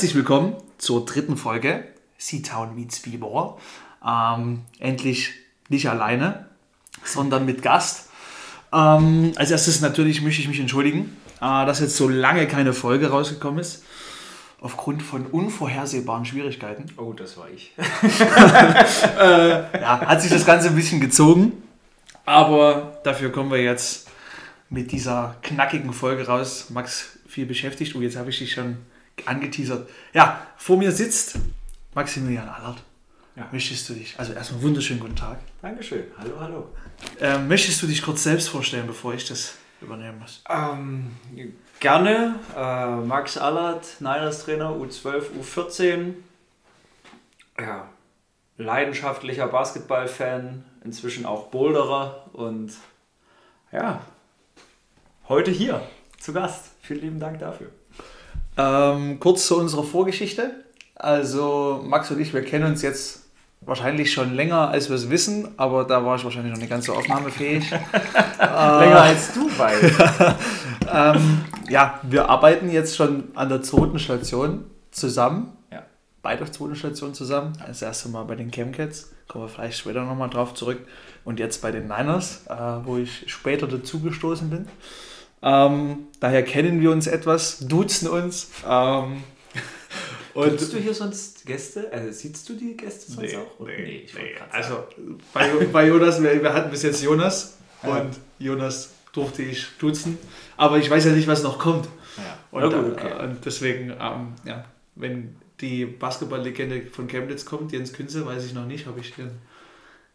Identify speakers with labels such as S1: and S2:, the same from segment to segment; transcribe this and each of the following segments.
S1: Herzlich willkommen zur dritten Folge Seatown meets Bieber. Ähm, endlich nicht alleine, sondern mit Gast. Ähm, als erstes natürlich möchte ich mich entschuldigen, äh, dass jetzt so lange keine Folge rausgekommen ist. Aufgrund von unvorhersehbaren Schwierigkeiten.
S2: Oh, das war ich.
S1: äh, ja, hat sich das Ganze ein bisschen gezogen. Aber dafür kommen wir jetzt mit dieser knackigen Folge raus. Max, viel beschäftigt. Oh, jetzt habe ich dich schon angeteasert. Ja, vor mir sitzt Maximilian Allert. Ja. Möchtest du dich, also erstmal wunderschönen guten Tag.
S2: Dankeschön. Hallo, hallo.
S1: Ähm, möchtest du dich kurz selbst vorstellen, bevor ich das übernehmen muss?
S2: Ähm, gerne. Äh, Max Allert, Niners Trainer, U12, U14. Ja, leidenschaftlicher Basketballfan, inzwischen auch Boulderer und ja, heute hier zu Gast. Vielen lieben Dank dafür.
S1: Ähm, kurz zu unserer Vorgeschichte. Also Max und ich, wir kennen uns jetzt wahrscheinlich schon länger, als wir es wissen, aber da war ich wahrscheinlich noch nicht ganz so aufnahmefähig.
S2: länger als du weißt.
S1: ähm, ja, wir arbeiten jetzt schon an der zweiten Station zusammen.
S2: Ja.
S1: Beide auf zweiten Station zusammen. Das erste Mal bei den Chemcats, kommen wir vielleicht später nochmal drauf zurück. Und jetzt bei den Niners, äh, wo ich später dazugestoßen bin. Ähm, daher kennen wir uns etwas, duzen uns. Ähm,
S2: Gibst du hier sonst Gäste? Also siehst du die Gäste sonst
S1: nee,
S2: auch?
S1: Nee, nee, nee. Also bei, bei Jonas, wir, wir, hatten bis jetzt Jonas ja. und Jonas durfte ich duzen. Aber ich weiß ja nicht, was noch kommt.
S2: Ja.
S1: Und, okay, okay. Äh, und deswegen, ähm, ja, wenn die Basketballlegende von Chemnitz kommt, Jens Künze, weiß ich noch nicht, habe ich den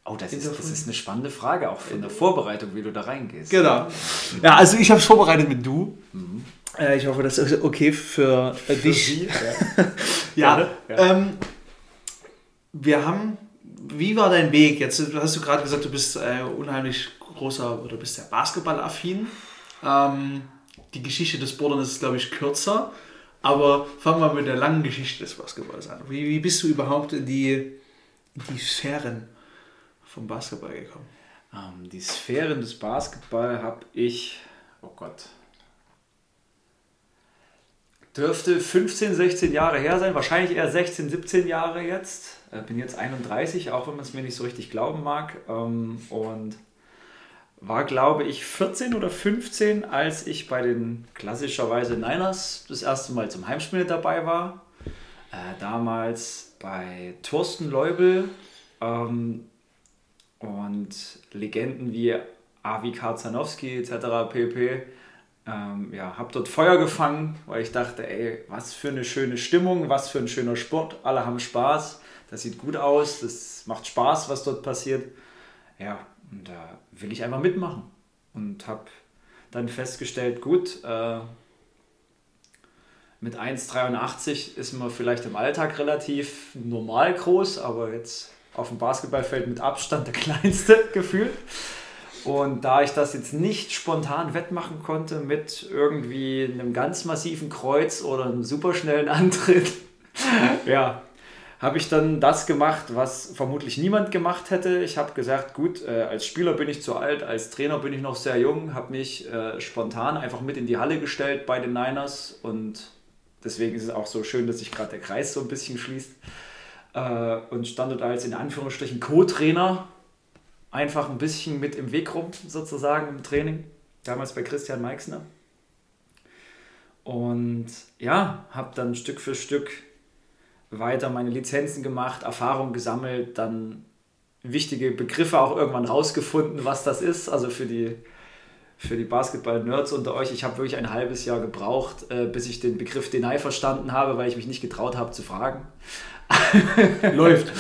S2: Oh, das ist, das ist eine spannende Frage, auch von der Vorbereitung, wie du da reingehst.
S1: Genau. Ja, also ich habe es vorbereitet mit du. Mhm. Äh, ich hoffe, das ist okay für, äh, dich. Sie, ja. ja, ja. Ähm, wir haben, wie war dein Weg? Jetzt hast du gerade gesagt, du bist äh, unheimlich großer oder bist sehr basketballaffin. Ähm, die Geschichte des Bordern ist, glaube ich, kürzer. Aber fangen wir mit der langen Geschichte des Basketballs an. Wie, wie bist du überhaupt in die, in die Sphären vom Basketball gekommen?
S2: Ähm, die Sphären des Basketball habe ich, oh Gott, dürfte 15, 16 Jahre her sein, wahrscheinlich eher 16, 17 Jahre jetzt. Äh, bin jetzt 31, auch wenn man es mir nicht so richtig glauben mag. Ähm, und war, glaube ich, 14 oder 15, als ich bei den klassischerweise Niners das erste Mal zum Heimspiel dabei war. Äh, damals bei Thorsten Leubel, ähm, und Legenden wie Avi Karzanowski etc. pp. Ähm, ja, habe dort Feuer gefangen, weil ich dachte, ey, was für eine schöne Stimmung, was für ein schöner Sport, alle haben Spaß, das sieht gut aus, das macht Spaß, was dort passiert. Ja, und da will ich einfach mitmachen und habe dann festgestellt, gut, äh, mit 1,83 ist man vielleicht im Alltag relativ normal groß, aber jetzt auf dem Basketballfeld mit Abstand der kleinste gefühlt. Und da ich das jetzt nicht spontan wettmachen konnte mit irgendwie einem ganz massiven Kreuz oder einem superschnellen Antritt, ja, habe ich dann das gemacht, was vermutlich niemand gemacht hätte. Ich habe gesagt, gut, äh, als Spieler bin ich zu alt, als Trainer bin ich noch sehr jung, habe mich äh, spontan einfach mit in die Halle gestellt bei den Niners und deswegen ist es auch so schön, dass sich gerade der Kreis so ein bisschen schließt äh, und stand dort als in Anführungsstrichen Co-Trainer einfach ein bisschen mit im Weg rum, sozusagen im Training. Damals bei Christian Meixner. Und ja, habe dann Stück für Stück weiter meine Lizenzen gemacht, Erfahrung gesammelt, dann wichtige Begriffe auch irgendwann rausgefunden, was das ist. Also für die, für die Basketball-Nerds unter euch, ich habe wirklich ein halbes Jahr gebraucht, äh, bis ich den Begriff Deny verstanden habe, weil ich mich nicht getraut habe zu fragen.
S1: Läuft.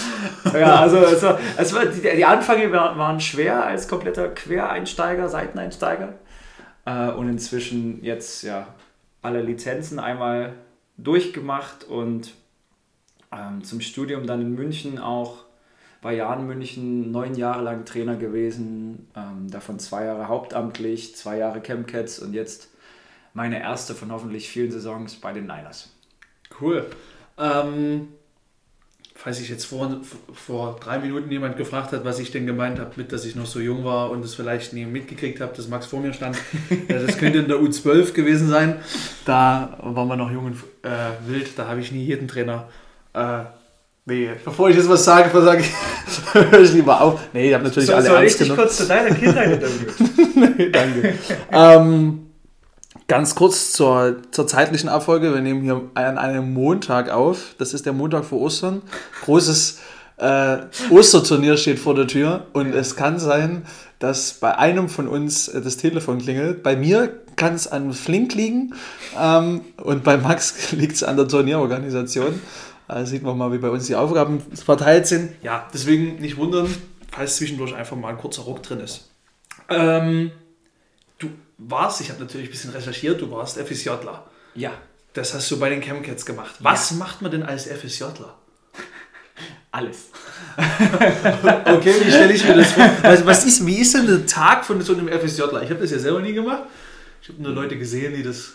S2: ja, also, also es war, die, die Anfänge waren schwer als kompletter Quereinsteiger, Seiteneinsteiger. Äh, und inzwischen jetzt ja alle Lizenzen einmal durchgemacht und ähm, zum Studium dann in München auch bei Jan München neun Jahre lang Trainer gewesen, ähm, davon zwei Jahre hauptamtlich, zwei Jahre Chemcats und jetzt meine erste von hoffentlich vielen Saisons bei den Niners.
S1: Cool. Ähm, falls ich jetzt vor, vor drei Minuten jemand gefragt hat, was ich denn gemeint habe, mit, dass ich noch so jung war und es vielleicht nie mitgekriegt habe, dass Max vor mir stand. das könnte in der U12 gewesen sein. Da waren wir noch jung und äh, wild. Da habe ich nie jeden Trainer. Äh, nee, bevor ich jetzt was sage, sage ich, höre ich lieber auf. Nee, ich habe natürlich so, alle soll ernst ich dich kurz zu deiner Kindheit interviewen? nee, danke. ähm, Ganz kurz zur, zur zeitlichen Abfolge. Wir nehmen hier an einem Montag auf. Das ist der Montag vor Ostern. Großes äh, Osterturnier steht vor der Tür. Und es kann sein, dass bei einem von uns äh, das Telefon klingelt. Bei mir kann es an Flink liegen. Ähm, und bei Max liegt es an der Turnierorganisation. Da sieht man mal, wie bei uns die Aufgaben verteilt sind. Ja, deswegen nicht wundern, falls zwischendurch einfach mal ein kurzer Ruck drin ist. Ähm, warst, ich habe natürlich ein bisschen recherchiert, du warst FSJler. Ja. Das hast du bei den Chemcats gemacht. Was ja. macht man denn als FSJler?
S2: Alles.
S1: okay, wie stelle ich mir das vor? Also, was ist, wie ist denn der Tag von so einem FSJler? Ich habe das ja selber nie gemacht. Ich habe nur Leute gesehen, die das.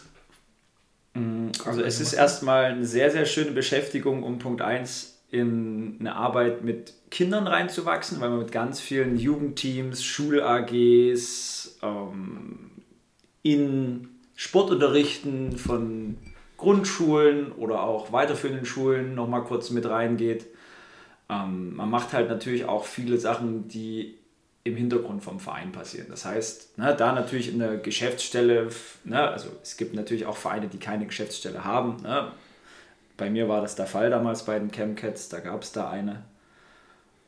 S2: Mm, also, es ist erstmal eine sehr, sehr schöne Beschäftigung, um Punkt 1 in eine Arbeit mit Kindern reinzuwachsen, weil man mit ganz vielen Jugendteams, Schul-AGs, ähm, in Sportunterrichten von Grundschulen oder auch weiterführenden Schulen nochmal kurz mit reingeht. Ähm, man macht halt natürlich auch viele Sachen, die im Hintergrund vom Verein passieren. Das heißt, ne, da natürlich in der Geschäftsstelle, ne, also es gibt natürlich auch Vereine, die keine Geschäftsstelle haben. Ne. Bei mir war das der Fall damals bei den Chemcats, da gab es da eine.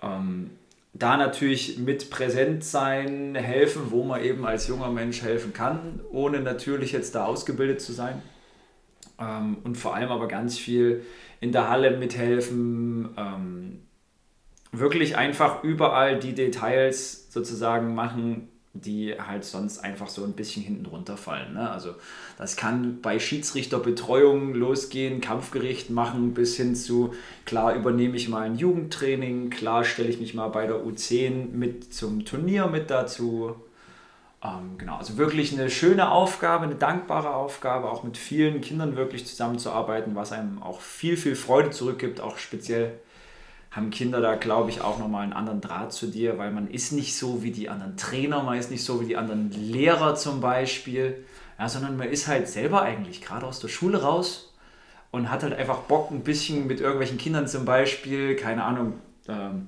S2: Ähm, da natürlich mit präsent sein, helfen, wo man eben als junger Mensch helfen kann, ohne natürlich jetzt da ausgebildet zu sein. Ähm, und vor allem aber ganz viel in der Halle mithelfen, ähm, wirklich einfach überall die Details sozusagen machen, die halt sonst einfach so ein bisschen hinten runterfallen. Ne? Also das kann bei Schiedsrichterbetreuung losgehen, Kampfgericht machen, bis hin zu, klar übernehme ich mal ein Jugendtraining, klar stelle ich mich mal bei der U10 mit zum Turnier mit dazu. Ähm, genau, also wirklich eine schöne Aufgabe, eine dankbare Aufgabe, auch mit vielen Kindern wirklich zusammenzuarbeiten, was einem auch viel, viel Freude zurückgibt, auch speziell haben Kinder da, glaube ich, auch nochmal einen anderen Draht zu dir, weil man ist nicht so wie die anderen Trainer, man ist nicht so wie die anderen Lehrer zum Beispiel, ja, sondern man ist halt selber eigentlich gerade aus der Schule raus und hat halt einfach Bock, ein bisschen mit irgendwelchen Kindern zum Beispiel, keine Ahnung, ähm,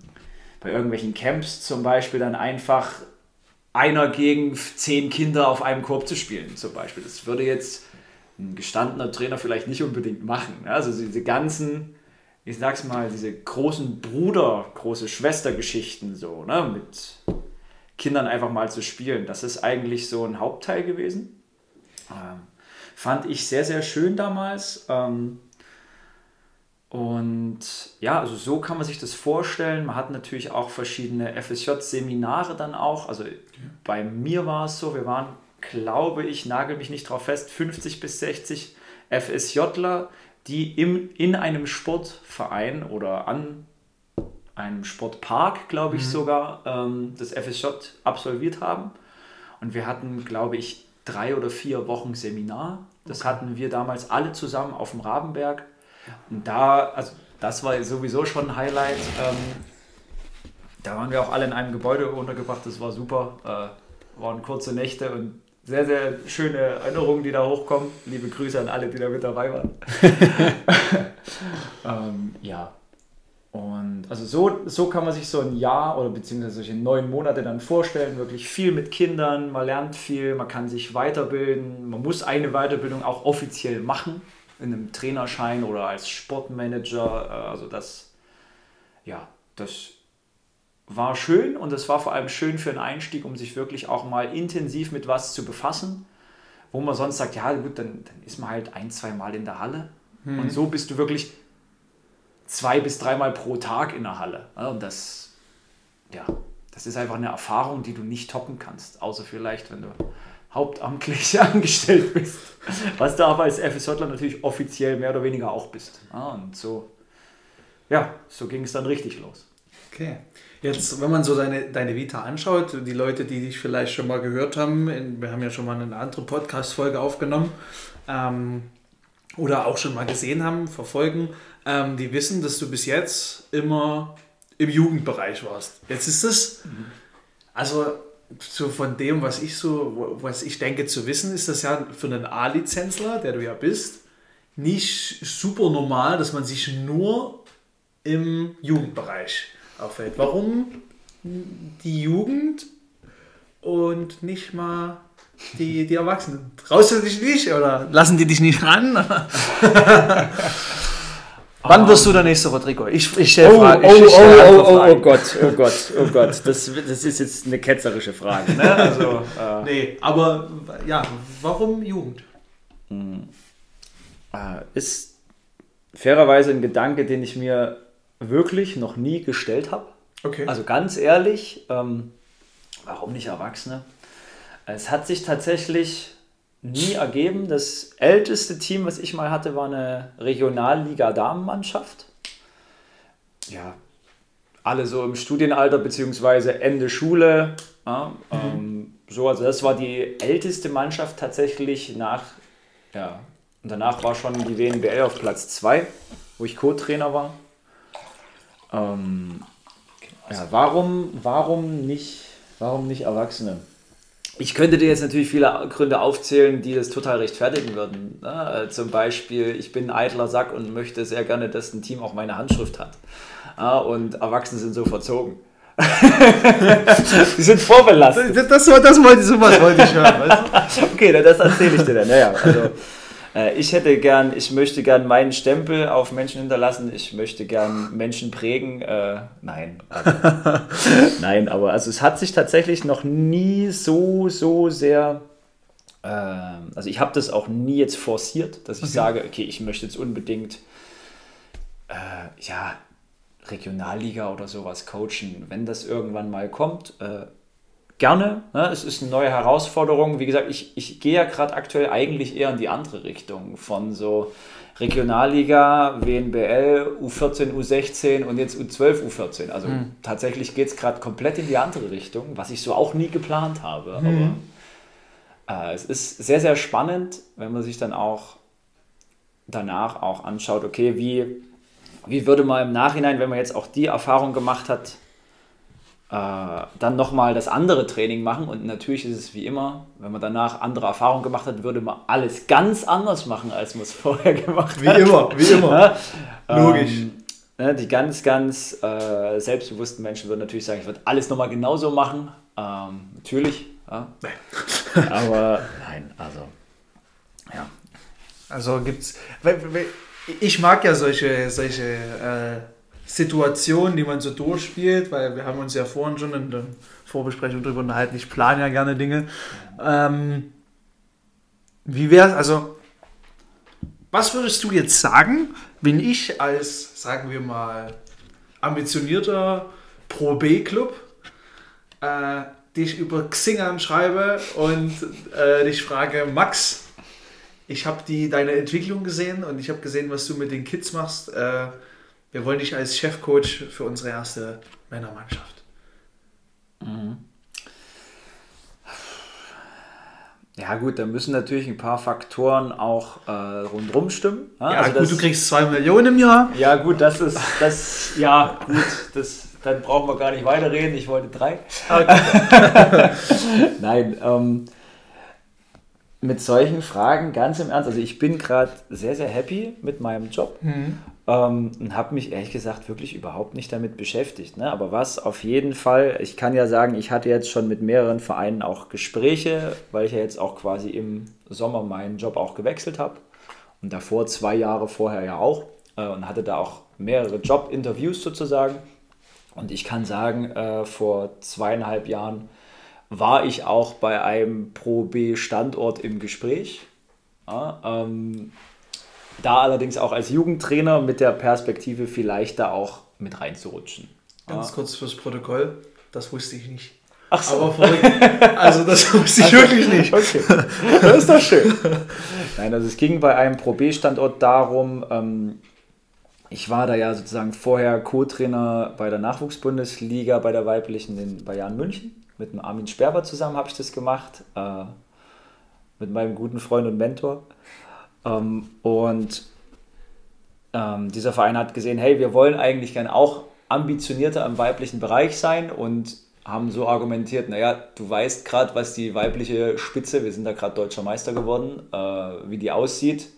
S2: bei irgendwelchen Camps zum Beispiel dann einfach einer gegen zehn Kinder auf einem Korb zu spielen zum Beispiel. Das würde jetzt ein gestandener Trainer vielleicht nicht unbedingt machen. Also diese ganzen ich sag's mal, diese großen Bruder, große Schwestergeschichten so, ne, mit Kindern einfach mal zu spielen. Das ist eigentlich so ein Hauptteil gewesen. Ähm, fand ich sehr, sehr schön damals. Ähm, und ja, also so kann man sich das vorstellen. Man hat natürlich auch verschiedene FSJ-Seminare dann auch. Also ja. bei mir war es so, wir waren, glaube ich, nagel mich nicht drauf fest, 50 bis 60 FSJler, die im, in einem Sportverein oder an einem Sportpark, glaube ich mhm. sogar, ähm, das FSJ absolviert haben. Und wir hatten, glaube ich, drei oder vier Wochen Seminar. Das okay. hatten wir damals alle zusammen auf dem Rabenberg. Und da, also das war sowieso schon ein Highlight. Ähm, da waren wir auch alle in einem Gebäude untergebracht, das war super. Äh, waren kurze Nächte und sehr, sehr schöne Erinnerungen, die da hochkommen. Liebe Grüße an alle, die da mit dabei waren. ähm, ja. Und also so, so kann man sich so ein Jahr oder beziehungsweise solche neun Monate dann vorstellen. Wirklich viel mit Kindern, man lernt viel, man kann sich weiterbilden. Man muss eine Weiterbildung auch offiziell machen, in einem Trainerschein oder als Sportmanager. Äh, also das, ja, das war schön und es war vor allem schön für einen Einstieg, um sich wirklich auch mal intensiv mit was zu befassen, wo man sonst sagt, ja gut, dann, dann ist man halt ein, zwei Mal in der Halle. Mhm. Und so bist du wirklich zwei bis dreimal pro Tag in der Halle. Und das, ja, das ist einfach eine Erfahrung, die du nicht toppen kannst, außer vielleicht, wenn du hauptamtlich angestellt bist, was du aber als FSJler natürlich offiziell mehr oder weniger auch bist. Und so, ja, so ging es dann richtig los.
S1: Okay. Jetzt, wenn man so deine, deine Vita anschaut, die Leute, die dich vielleicht schon mal gehört haben, wir haben ja schon mal eine andere Podcast-Folge aufgenommen, ähm, oder auch schon mal gesehen haben, verfolgen, ähm, die wissen, dass du bis jetzt immer im Jugendbereich warst. Jetzt ist es, also so von dem, was ich so, was ich denke zu wissen, ist das ja für einen A-Lizenzler, der du ja bist, nicht super normal, dass man sich nur im Jugendbereich auffällt. Warum die Jugend und nicht mal die, die Erwachsenen? Traust du dich nicht oder lassen die dich nicht ran? Wann wirst du der nächste Rodrigo? Ich, ich stelle
S2: oh,
S1: Fragen.
S2: Oh, oh, oh, oh, oh, Gott, oh Gott, oh Gott. Das, das ist jetzt eine ketzerische Frage. Ne? Also,
S1: äh, nee, aber ja, warum Jugend?
S2: Hm. Äh, ist fairerweise ein Gedanke, den ich mir wirklich noch nie gestellt habe.
S1: Okay.
S2: Also ganz ehrlich, ähm, warum nicht Erwachsene? Es hat sich tatsächlich nie ergeben. Das älteste Team, was ich mal hatte, war eine Regionalliga-Damenmannschaft. Ja, alle so im Studienalter beziehungsweise Ende Schule. Ja, mhm. ähm, so, also das war die älteste Mannschaft tatsächlich nach, ja, und danach war schon die WNBL auf Platz 2, wo ich Co-Trainer war. Ähm, ja, warum, warum, nicht, warum nicht Erwachsene? Ich könnte dir jetzt natürlich viele Gründe aufzählen, die das total rechtfertigen würden. Ne? Zum Beispiel, ich bin ein eitler Sack und möchte sehr gerne, dass ein Team auch meine Handschrift hat. Ja, und Erwachsene sind so verzogen. die sind vorbelastet.
S1: Das, das, das wollte, sowas wollte ich hören. Weißt
S2: du? okay, das erzähle ich dir dann. Naja, also, äh, ich hätte gern, ich möchte gern meinen Stempel auf Menschen hinterlassen. Ich möchte gern Menschen prägen. Äh, nein. Also, nein, aber also es hat sich tatsächlich noch nie so, so sehr. Äh, also ich habe das auch nie jetzt forciert, dass ich okay. sage, okay, ich möchte jetzt unbedingt äh, ja, Regionalliga oder sowas coachen. Wenn das irgendwann mal kommt, äh, gerne. Ne? Es ist eine neue Herausforderung. Wie gesagt, ich, ich gehe ja gerade aktuell eigentlich eher in die andere Richtung von so Regionalliga, WNBL, U14, U16 und jetzt U12, U14. Also mhm. tatsächlich geht es gerade komplett in die andere Richtung, was ich so auch nie geplant habe. Mhm. Aber äh, es ist sehr, sehr spannend, wenn man sich dann auch danach auch anschaut, okay, wie, wie würde man im Nachhinein, wenn man jetzt auch die Erfahrung gemacht hat, dann nochmal das andere Training machen. Und natürlich ist es wie immer, wenn man danach andere Erfahrungen gemacht hat, würde man alles ganz anders machen, als man es vorher gemacht
S1: wie hat. Wie immer, wie immer.
S2: Logisch. Ähm, ne, die ganz, ganz äh, selbstbewussten Menschen würden natürlich sagen, ich würde alles nochmal genauso machen. Ähm, natürlich. Ja. Aber nein, also ja.
S1: Also gibt's. Ich mag ja solche, solche äh, Situationen, die man so durchspielt, weil wir haben uns ja vorhin schon in der Vorbesprechung darüber unterhalten, ich plane ja gerne Dinge. Ähm, wie wäre es, also, was würdest du jetzt sagen, wenn ich als, sagen wir mal, ambitionierter Pro B-Club äh, dich über Xing anschreibe und äh, dich frage, Max, ich habe deine Entwicklung gesehen und ich habe gesehen, was du mit den Kids machst. Äh, wir wollen dich als Chefcoach für unsere erste Männermannschaft. Mhm.
S2: Ja gut, da müssen natürlich ein paar Faktoren auch äh, rundherum stimmen.
S1: Ja, ja also gut, das, du kriegst zwei Millionen im Jahr.
S2: Ja gut, das ist, das, ja gut, das, dann brauchen wir gar nicht weiterreden. Ich wollte drei. Okay. Nein, ähm, mit solchen Fragen ganz im Ernst, also ich bin gerade sehr, sehr happy mit meinem Job. Mhm. Ähm, und habe mich ehrlich gesagt wirklich überhaupt nicht damit beschäftigt. Ne? Aber was auf jeden Fall, ich kann ja sagen, ich hatte jetzt schon mit mehreren Vereinen auch Gespräche, weil ich ja jetzt auch quasi im Sommer meinen Job auch gewechselt habe. Und davor zwei Jahre vorher ja auch. Äh, und hatte da auch mehrere Jobinterviews sozusagen. Und ich kann sagen, äh, vor zweieinhalb Jahren war ich auch bei einem Pro B Standort im Gespräch. Ja, ähm, da allerdings auch als Jugendtrainer mit der Perspektive vielleicht da auch mit reinzurutschen.
S1: Ganz ja. kurz fürs Protokoll, das wusste ich nicht.
S2: Ach so.
S1: Aber verrückt. Also das wusste ich also, wirklich nicht.
S2: Okay. Das ist doch schön. Nein, also es ging bei einem Pro B-Standort darum, ähm, ich war da ja sozusagen vorher Co-Trainer bei der Nachwuchsbundesliga, bei der weiblichen in Bayern München. Mit dem Armin Sperber zusammen habe ich das gemacht. Äh, mit meinem guten Freund und Mentor. Ähm, und ähm, dieser Verein hat gesehen, hey, wir wollen eigentlich gerne auch ambitionierter im weiblichen Bereich sein und haben so argumentiert, naja, du weißt gerade, was die weibliche Spitze, wir sind da gerade deutscher Meister geworden, äh, wie die aussieht.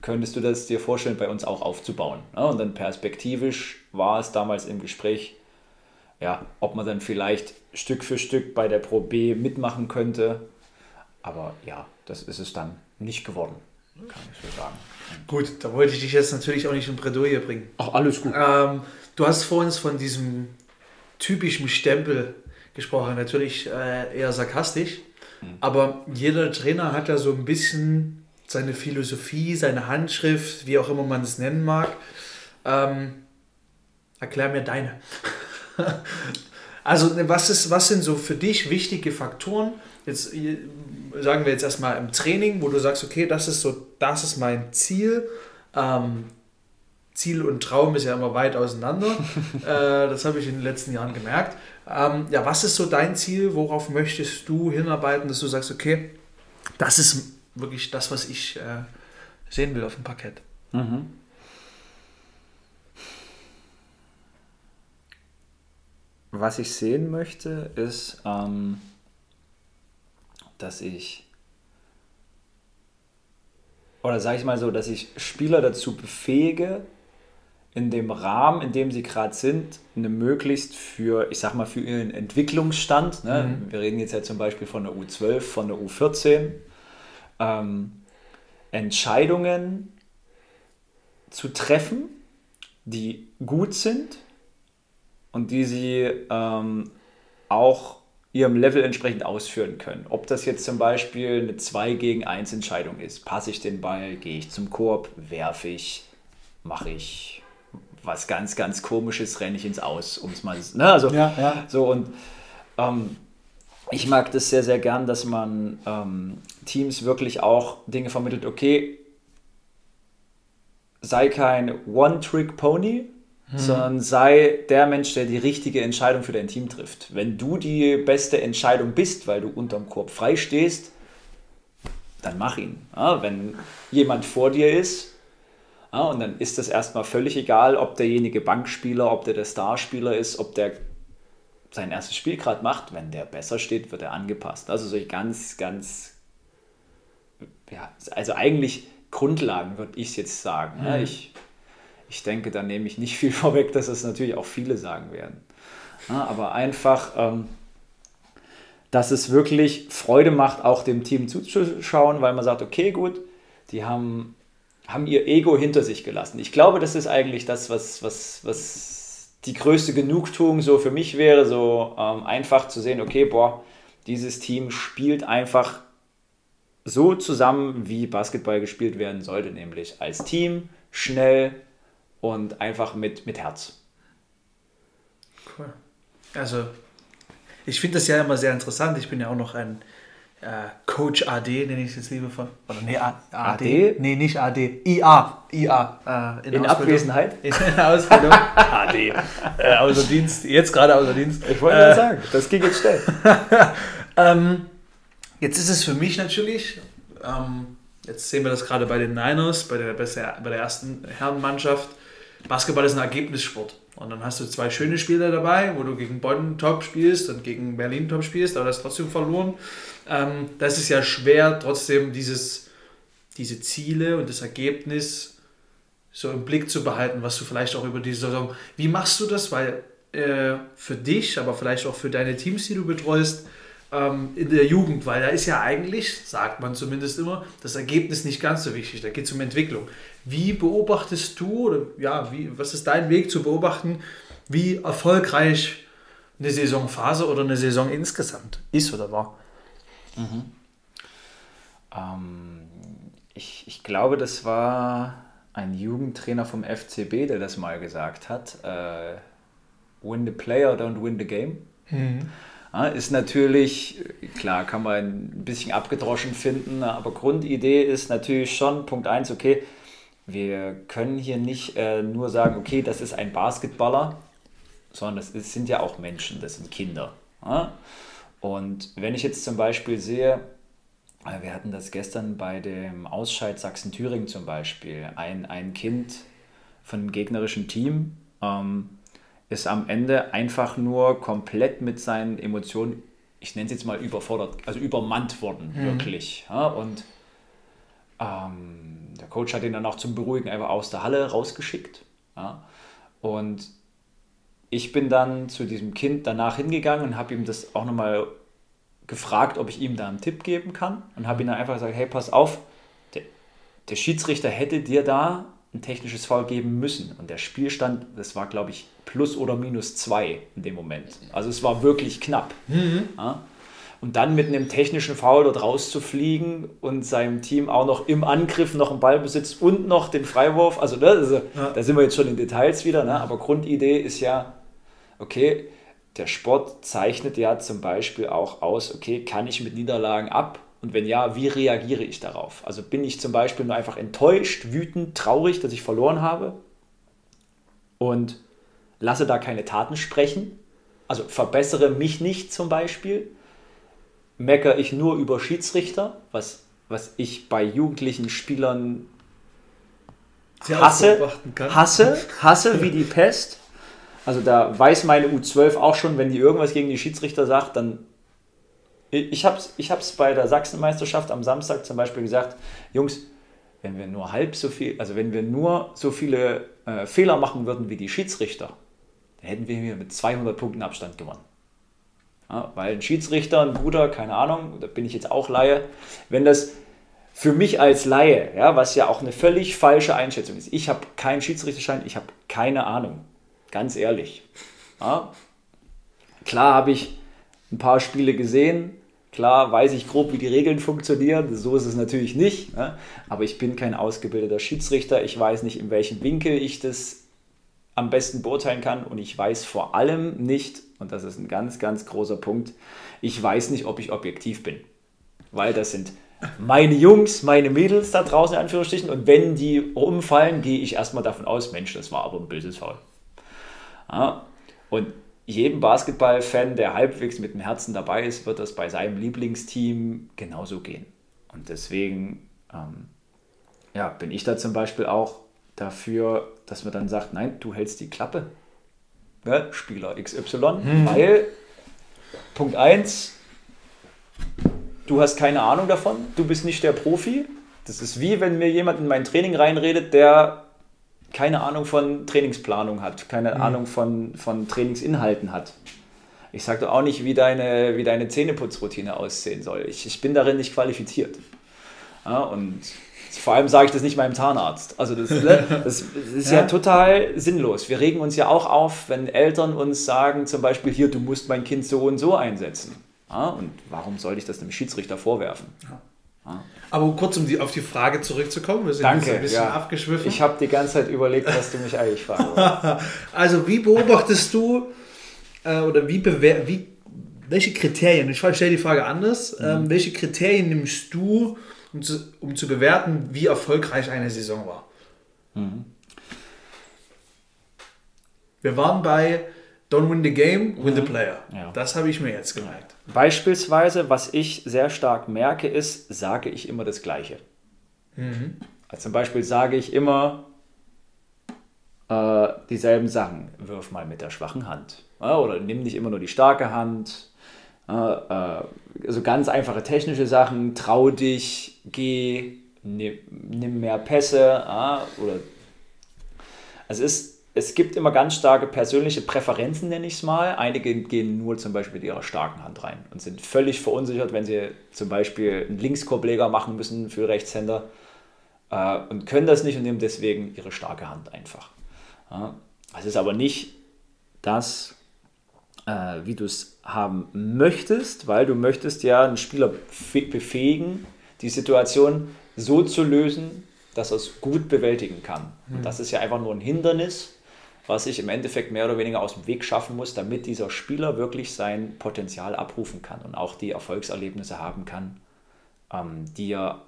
S2: Könntest du das dir vorstellen, bei uns auch aufzubauen? Ja, und dann perspektivisch war es damals im Gespräch, ja, ob man dann vielleicht Stück für Stück bei der Pro B mitmachen könnte. Aber ja, das ist es dann nicht geworden, kann ich so sagen.
S1: Gut, da wollte ich dich jetzt natürlich auch nicht in Bredouille bringen.
S2: Ach, alles gut.
S1: Ähm, du hast vorhin von diesem typischen Stempel gesprochen, natürlich äh, eher sarkastisch, mhm. aber jeder Trainer hat ja so ein bisschen seine Philosophie, seine Handschrift, wie auch immer man es nennen mag. Ähm, erklär mir deine. also was, ist, was sind so für dich wichtige Faktoren, jetzt sagen wir jetzt erstmal im Training, wo du sagst, okay, das ist so, das ist mein Ziel. Ähm, Ziel und Traum ist ja immer weit auseinander. äh, das habe ich in den letzten Jahren gemerkt. Ähm, ja, was ist so dein Ziel? Worauf möchtest du hinarbeiten, dass du sagst, okay, das ist wirklich das, was ich äh, sehen will auf dem Parkett? Mhm.
S2: Was ich sehen möchte, ist, ähm, dass ich, oder sage ich mal so, dass ich Spieler dazu befähige, in dem Rahmen, in dem sie gerade sind, eine möglichst für, ich sag mal, für ihren Entwicklungsstand, ne? Mhm. wir reden jetzt ja zum Beispiel von der U12, von der U14, ähm, Entscheidungen zu treffen, die gut sind und die sie ähm, auch ihrem Level entsprechend ausführen können. Ob das jetzt zum Beispiel eine 2 gegen 1 Entscheidung ist, passe ich den Ball, gehe ich zum Korb, werfe ich, mache ich was ganz, ganz komisches, renne ich ins Aus, um es mal, ne, also ja, ja. so und ähm, ich mag das sehr, sehr gern, dass man ähm, Teams wirklich auch Dinge vermittelt, okay, sei kein One-Trick-Pony, hm. sondern sei der Mensch, der die richtige Entscheidung für dein Team trifft. Wenn du die beste Entscheidung bist, weil du unterm Korb frei stehst, dann mach ihn. Ja, wenn jemand vor dir ist, ja, und dann ist das erstmal völlig egal, ob derjenige Bankspieler, ob der der Starspieler ist, ob der sein erstes Spiel gerade macht. Wenn der besser steht, wird er angepasst. Also solche ganz, ganz, ja, also eigentlich Grundlagen würde ich jetzt sagen. Ja, ich ich denke, da nehme ich nicht viel vorweg, dass es natürlich auch viele sagen werden. Ja, aber einfach, ähm, dass es wirklich Freude macht, auch dem Team zuzuschauen, weil man sagt, okay, gut, die haben, haben ihr Ego hinter sich gelassen. Ich glaube, das ist eigentlich das, was, was, was die größte Genugtuung so für mich wäre, so ähm, einfach zu sehen, okay, boah, dieses Team spielt einfach so zusammen, wie Basketball gespielt werden sollte, nämlich als Team, schnell, und einfach mit, mit Herz.
S1: Cool. Also, ich finde das ja immer sehr interessant. Ich bin ja auch noch ein äh, Coach AD, nenne ich es jetzt liebevoll. Oder nee, A AD? Nee, nicht AD. IA. IA.
S2: Äh, in, in Abwesenheit?
S1: In, Ausbildung. AD. Äh, außer Dienst. Jetzt gerade außer Dienst.
S2: Ich wollte äh, sagen, das ging jetzt schnell.
S1: ähm, jetzt ist es für mich natürlich, ähm, jetzt sehen wir das gerade bei den Niners, bei der, bei der ersten Herrenmannschaft, Basketball ist ein Ergebnissport. Und dann hast du zwei schöne Spiele dabei, wo du gegen Bonn top spielst und gegen Berlin top spielst, aber das trotzdem verloren. Ähm, das ist ja schwer, trotzdem dieses, diese Ziele und das Ergebnis so im Blick zu behalten, was du vielleicht auch über die Saison. Wie machst du das? Weil äh, für dich, aber vielleicht auch für deine Teams, die du betreust, ähm, in der Jugend, weil da ist ja eigentlich, sagt man zumindest immer, das Ergebnis nicht ganz so wichtig. Da geht es um Entwicklung. Wie beobachtest du, oder ja, wie, was ist dein Weg zu beobachten, wie erfolgreich eine Saisonphase oder eine Saison insgesamt ist oder war? Mhm.
S2: Ähm, ich, ich glaube, das war ein Jugendtrainer vom FCB, der das mal gesagt hat. Äh, win the player, don't win the game. Mhm. Ist natürlich, klar, kann man ein bisschen abgedroschen finden, aber Grundidee ist natürlich schon Punkt 1, okay, wir können hier nicht äh, nur sagen, okay, das ist ein Basketballer, sondern das ist, sind ja auch Menschen, das sind Kinder. Ja? Und wenn ich jetzt zum Beispiel sehe, äh, wir hatten das gestern bei dem Ausscheid Sachsen-Thüringen zum Beispiel. Ein, ein Kind von einem gegnerischen Team ähm, ist am Ende einfach nur komplett mit seinen Emotionen, ich nenne es jetzt mal überfordert, also übermannt worden, mhm. wirklich. Ja, und ähm, der Coach hat ihn dann auch zum Beruhigen einfach aus der Halle rausgeschickt. Ja, und ich bin dann zu diesem Kind danach hingegangen und habe ihm das auch nochmal gefragt, ob ich ihm da einen Tipp geben kann und habe ihm dann einfach gesagt, hey, pass auf, der, der Schiedsrichter hätte dir da ein technisches Foul geben müssen. Und der Spielstand, das war, glaube ich, plus oder minus zwei in dem Moment. Also es war wirklich knapp. Mhm. Ja? Und dann mit einem technischen Foul dort rauszufliegen und seinem Team auch noch im Angriff noch einen Ballbesitz und noch den Freiwurf, also, ne, also ja. da sind wir jetzt schon in Details wieder, ne? aber Grundidee ist ja, okay, der Sport zeichnet ja zum Beispiel auch aus, okay, kann ich mit Niederlagen ab? Und wenn ja, wie reagiere ich darauf? Also bin ich zum Beispiel nur einfach enttäuscht, wütend, traurig, dass ich verloren habe und lasse da keine Taten sprechen? Also verbessere mich nicht zum Beispiel? Meckere ich nur über Schiedsrichter, was, was ich bei jugendlichen Spielern hasse, hasse, hasse wie die Pest? Also da weiß meine U12 auch schon, wenn die irgendwas gegen die Schiedsrichter sagt, dann. Ich habe es ich hab's bei der Sachsenmeisterschaft am Samstag zum Beispiel gesagt, Jungs, wenn wir nur halb so viel, also wenn wir nur so viele äh, Fehler machen würden wie die Schiedsrichter, dann hätten wir hier mit 200 Punkten Abstand gewonnen. Ja, weil ein Schiedsrichter, ein guter, keine Ahnung, da bin ich jetzt auch Laie, wenn das für mich als Laie, ja, was ja auch eine völlig falsche Einschätzung ist, ich habe keinen Schiedsrichterschein, ich habe keine Ahnung. Ganz ehrlich. Ja. Klar habe ich ein paar Spiele gesehen. Klar weiß ich grob, wie die Regeln funktionieren. So ist es natürlich nicht. Ja. Aber ich bin kein ausgebildeter Schiedsrichter. Ich weiß nicht, in welchem Winkel ich das am besten beurteilen kann. Und ich weiß vor allem nicht, und das ist ein ganz, ganz großer Punkt, ich weiß nicht, ob ich objektiv bin. Weil das sind meine Jungs, meine Mädels da draußen in Anführungsstrichen. Und wenn die umfallen, gehe ich erstmal davon aus, Mensch, das war aber ein böses Foul. Ja? Und jedem Basketballfan, der halbwegs mit dem Herzen dabei ist, wird das bei seinem Lieblingsteam genauso gehen. Und deswegen ähm, ja, bin ich da zum Beispiel auch dafür, dass man dann sagt, nein, du hältst die Klappe. Ja, Spieler XY, mhm. weil Punkt 1, du hast keine Ahnung davon, du bist nicht der Profi. Das ist wie wenn mir jemand in mein Training reinredet, der keine Ahnung von Trainingsplanung hat, keine mhm. Ahnung von, von Trainingsinhalten hat. Ich sage doch auch nicht, wie deine, wie deine Zähneputzroutine aussehen soll. Ich, ich bin darin nicht qualifiziert. Ja, und vor allem sage ich das nicht meinem Zahnarzt. Also das, ne, das, das ist ja. ja. total sinnlos. Wir regen uns ja auch auf, wenn Eltern uns sagen, zum Beispiel hier, du musst mein Kind so und so einsetzen. Ja, und warum sollte ich das dem Schiedsrichter vorwerfen? Ja.
S1: Aber kurz, um die, auf die Frage zurückzukommen, wir sind
S2: Danke,
S1: ein bisschen
S2: ja. abgeschwiffen. Ich habe die ganze Zeit überlegt, was du mich eigentlich fragst.
S1: also, wie beobachtest du äh, oder wie, wie welche Kriterien, ich stelle die Frage anders, mhm. ähm, welche Kriterien nimmst du, um zu, um zu bewerten, wie erfolgreich eine Saison war? Mhm. Wir waren bei Don't win the game, win the mhm. player. Ja. Das habe ich mir jetzt gemerkt.
S2: Beispielsweise, was ich sehr stark merke, ist, sage ich immer das Gleiche. Mhm. Also zum Beispiel sage ich immer äh, dieselben Sachen. Wirf mal mit der schwachen Hand. Ja, oder nimm nicht immer nur die starke Hand. Äh, äh, also ganz einfache technische Sachen. Trau dich, geh, nimm, nimm mehr Pässe. oder also es ist es gibt immer ganz starke persönliche Präferenzen, nenne ich es mal. Einige gehen nur zum Beispiel mit ihrer starken Hand rein und sind völlig verunsichert, wenn sie zum Beispiel einen Linkskorbleger machen müssen für Rechtshänder äh, und können das nicht und nehmen deswegen ihre starke Hand einfach. Ja. Das ist aber nicht das, äh, wie du es haben möchtest, weil du möchtest ja einen Spieler befähigen, die Situation so zu lösen, dass er es gut bewältigen kann. Und mhm. das ist ja einfach nur ein Hindernis, was ich im Endeffekt mehr oder weniger aus dem Weg schaffen muss, damit dieser Spieler wirklich sein Potenzial abrufen kann und auch die Erfolgserlebnisse haben kann, ähm, die, er,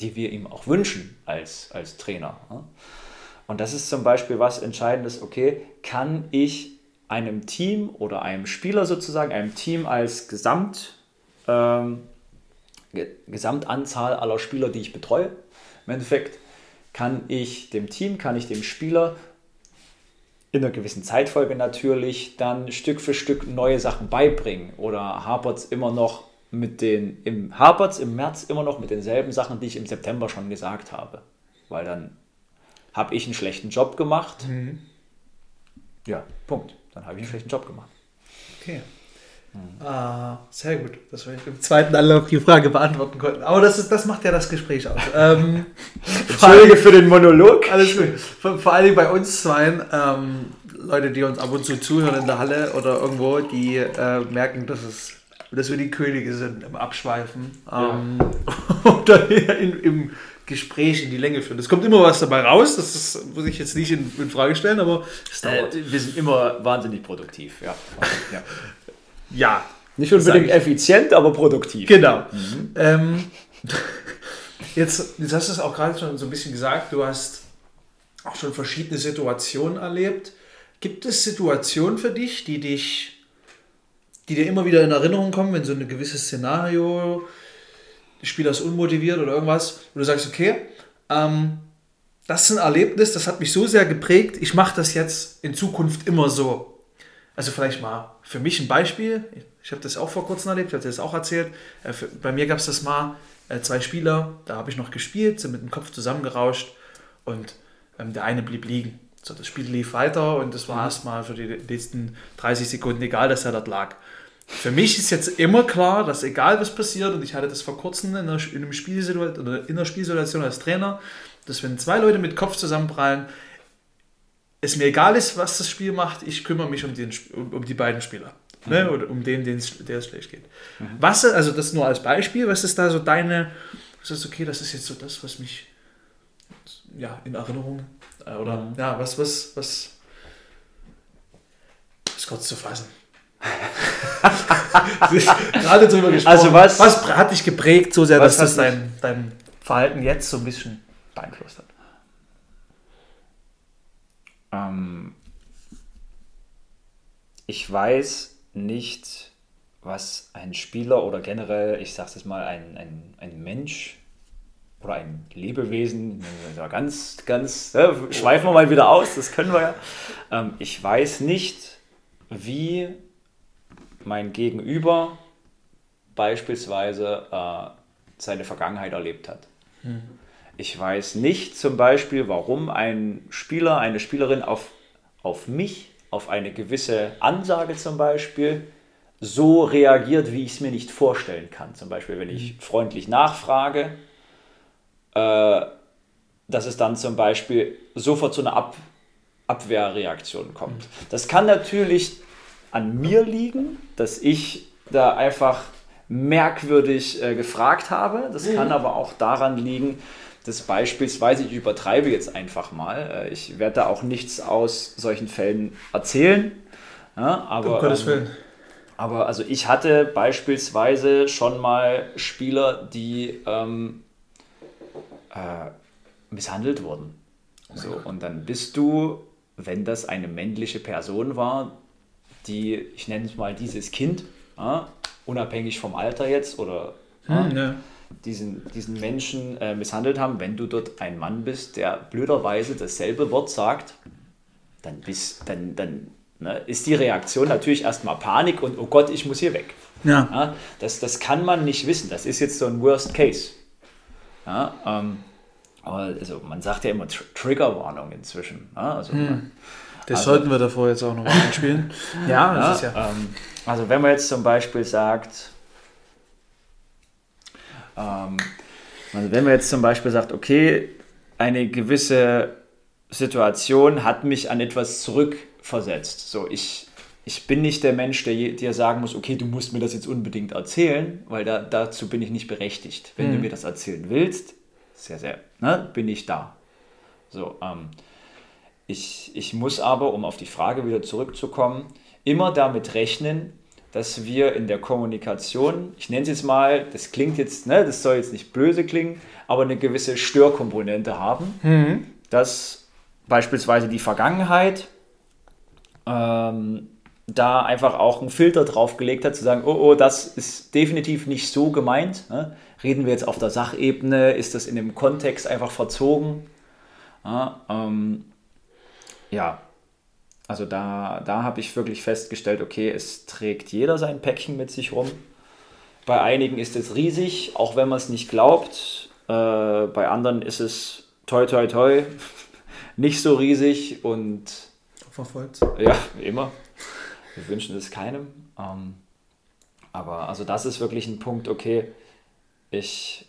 S2: die wir ihm auch wünschen als, als Trainer. Und das ist zum Beispiel was Entscheidendes, okay, kann ich einem Team oder einem Spieler sozusagen, einem Team als Gesamt ähm, Gesamtanzahl aller Spieler, die ich betreue. Im Endeffekt kann ich dem Team, kann ich dem Spieler in einer gewissen Zeitfolge natürlich dann Stück für Stück neue Sachen beibringen oder hapert es immer noch mit den im hapert im März immer noch mit denselben Sachen, die ich im September schon gesagt habe, weil dann habe ich einen schlechten Job gemacht. Mhm. Ja, Punkt. Dann habe ich einen schlechten Job gemacht.
S1: Okay. Mhm. Ah, sehr gut, dass wir im zweiten Anlauf die Frage beantworten konnten. Aber das, ist, das macht ja das Gespräch aus. Ähm,
S2: Entschuldige für den Monolog.
S1: Alles gut. Vor, vor allem bei uns zwei, ähm, Leute, die uns ab und zu zuhören in der Halle oder irgendwo, die äh, merken, dass, es, dass wir die Könige sind im Abschweifen. Ähm, ja. und dann in, im Gespräch in die Länge führen. Es kommt immer was dabei raus, das ist, muss ich jetzt nicht in, in Frage stellen, aber
S2: es dauert. Äh, wir sind immer wahnsinnig produktiv, ja.
S1: ja. Ja.
S2: Nicht unbedingt effizient, aber produktiv.
S1: Genau. Mhm. Ähm, jetzt, jetzt hast du es auch gerade schon so ein bisschen gesagt, du hast auch schon verschiedene Situationen erlebt. Gibt es Situationen für dich, die dich, die dir immer wieder in Erinnerung kommen, wenn so ein gewisses Szenario, der Spieler ist unmotiviert oder irgendwas, wo du sagst, okay, ähm, das ist ein Erlebnis, das hat mich so sehr geprägt, ich mache das jetzt in Zukunft immer so. Also vielleicht mal für mich ein Beispiel. Ich habe das auch vor kurzem erlebt, ich habe das auch erzählt. Äh, bei mir gab es das mal, äh, zwei Spieler, da habe ich noch gespielt, sind mit dem Kopf zusammengerauscht und ähm, der eine blieb liegen. So, das Spiel lief weiter und das war mhm. erstmal für die nächsten 30 Sekunden egal, dass er dort lag. Für mich ist jetzt immer klar, dass egal was passiert, und ich hatte das vor kurzem in einer, in in einer Spielsituation als Trainer, dass wenn zwei Leute mit Kopf zusammenprallen, es mir egal ist, was das Spiel macht, ich kümmere mich um, den, um, um die beiden Spieler. Ne? Mhm. Ne? Oder um den, den der es schlecht geht. Mhm. Was, also das nur als Beispiel, was ist da so deine, was ist okay, das ist jetzt so das, was mich ja, in Erinnerung, äh, oder mhm. ja, was, was, was, ist kurz zu fassen. Gerade drüber gesprochen.
S2: Also was,
S1: was hat dich geprägt so sehr, dass das dein, dein Verhalten jetzt so ein bisschen beeinflusst hat?
S2: Ähm, ich weiß nicht, was ein Spieler oder generell, ich sage es mal, ein, ein, ein Mensch oder ein Lebewesen, ganz, ganz, ja, schweifen wir mal wieder aus, das können wir ja. Ähm, ich weiß nicht, wie mein Gegenüber beispielsweise äh, seine Vergangenheit erlebt hat. Hm. Ich weiß nicht zum Beispiel, warum ein Spieler, eine Spielerin auf, auf mich, auf eine gewisse Ansage zum Beispiel, so reagiert, wie ich es mir nicht vorstellen kann. Zum Beispiel, wenn ich mhm. freundlich nachfrage, äh, dass es dann zum Beispiel sofort zu einer Ab Abwehrreaktion kommt. Mhm. Das kann natürlich an mir liegen, dass ich da einfach merkwürdig äh, gefragt habe. Das mhm. kann aber auch daran liegen, das beispielsweise, ich übertreibe jetzt einfach mal, äh, ich werde da auch nichts aus solchen Fällen erzählen. Ja, aber, um Gottes ähm, Willen. aber also ich hatte beispielsweise schon mal Spieler, die ähm, äh, misshandelt wurden. Oh so, und dann bist du, wenn das eine männliche Person war, die, ich nenne es mal dieses Kind, ja, unabhängig vom Alter jetzt oder hm, ja, diesen, diesen Menschen äh, misshandelt haben, wenn du dort ein Mann bist, der blöderweise dasselbe Wort sagt, dann, bist, dann, dann ne, ist die Reaktion natürlich erstmal Panik und oh Gott, ich muss hier weg. Ja. ja. das, das kann man nicht wissen. Das ist jetzt so ein Worst Case. Ja, ähm, aber also man sagt ja immer Tr Triggerwarnung inzwischen. Ja, also hm.
S1: man, das also, sollten wir davor jetzt auch noch mal einspielen.
S2: ja, ja, ja. Ähm, also wenn man jetzt zum Beispiel sagt, ähm, also wenn man jetzt zum Beispiel sagt, okay, eine gewisse Situation hat mich an etwas zurückversetzt. So, ich, ich bin nicht der Mensch, der dir sagen muss, okay, du musst mir das jetzt unbedingt erzählen, weil da, dazu bin ich nicht berechtigt. Wenn mhm. du mir das erzählen willst, sehr, sehr, ne, bin ich da. So, ähm, ich, ich muss aber, um auf die Frage wieder zurückzukommen, immer damit rechnen, dass wir in der Kommunikation, ich nenne es jetzt mal, das klingt jetzt, ne, das soll jetzt nicht böse klingen, aber eine gewisse Störkomponente haben, mhm. dass beispielsweise die Vergangenheit ähm, da einfach auch einen Filter drauf gelegt hat, zu sagen, oh, oh, das ist definitiv nicht so gemeint. Ne? reden wir jetzt auf der Sachebene, ist das in dem Kontext einfach verzogen? Ja, ähm, ja. Also da, da habe ich wirklich festgestellt, okay, es trägt jeder sein Päckchen mit sich rum. Bei einigen ist es riesig, auch wenn man es nicht glaubt. Äh, bei anderen ist es toi toi toi nicht so riesig und
S1: verfolgt.
S2: Ja, immer. Wir wünschen es keinem. Ähm, aber also das ist wirklich ein Punkt, okay, ich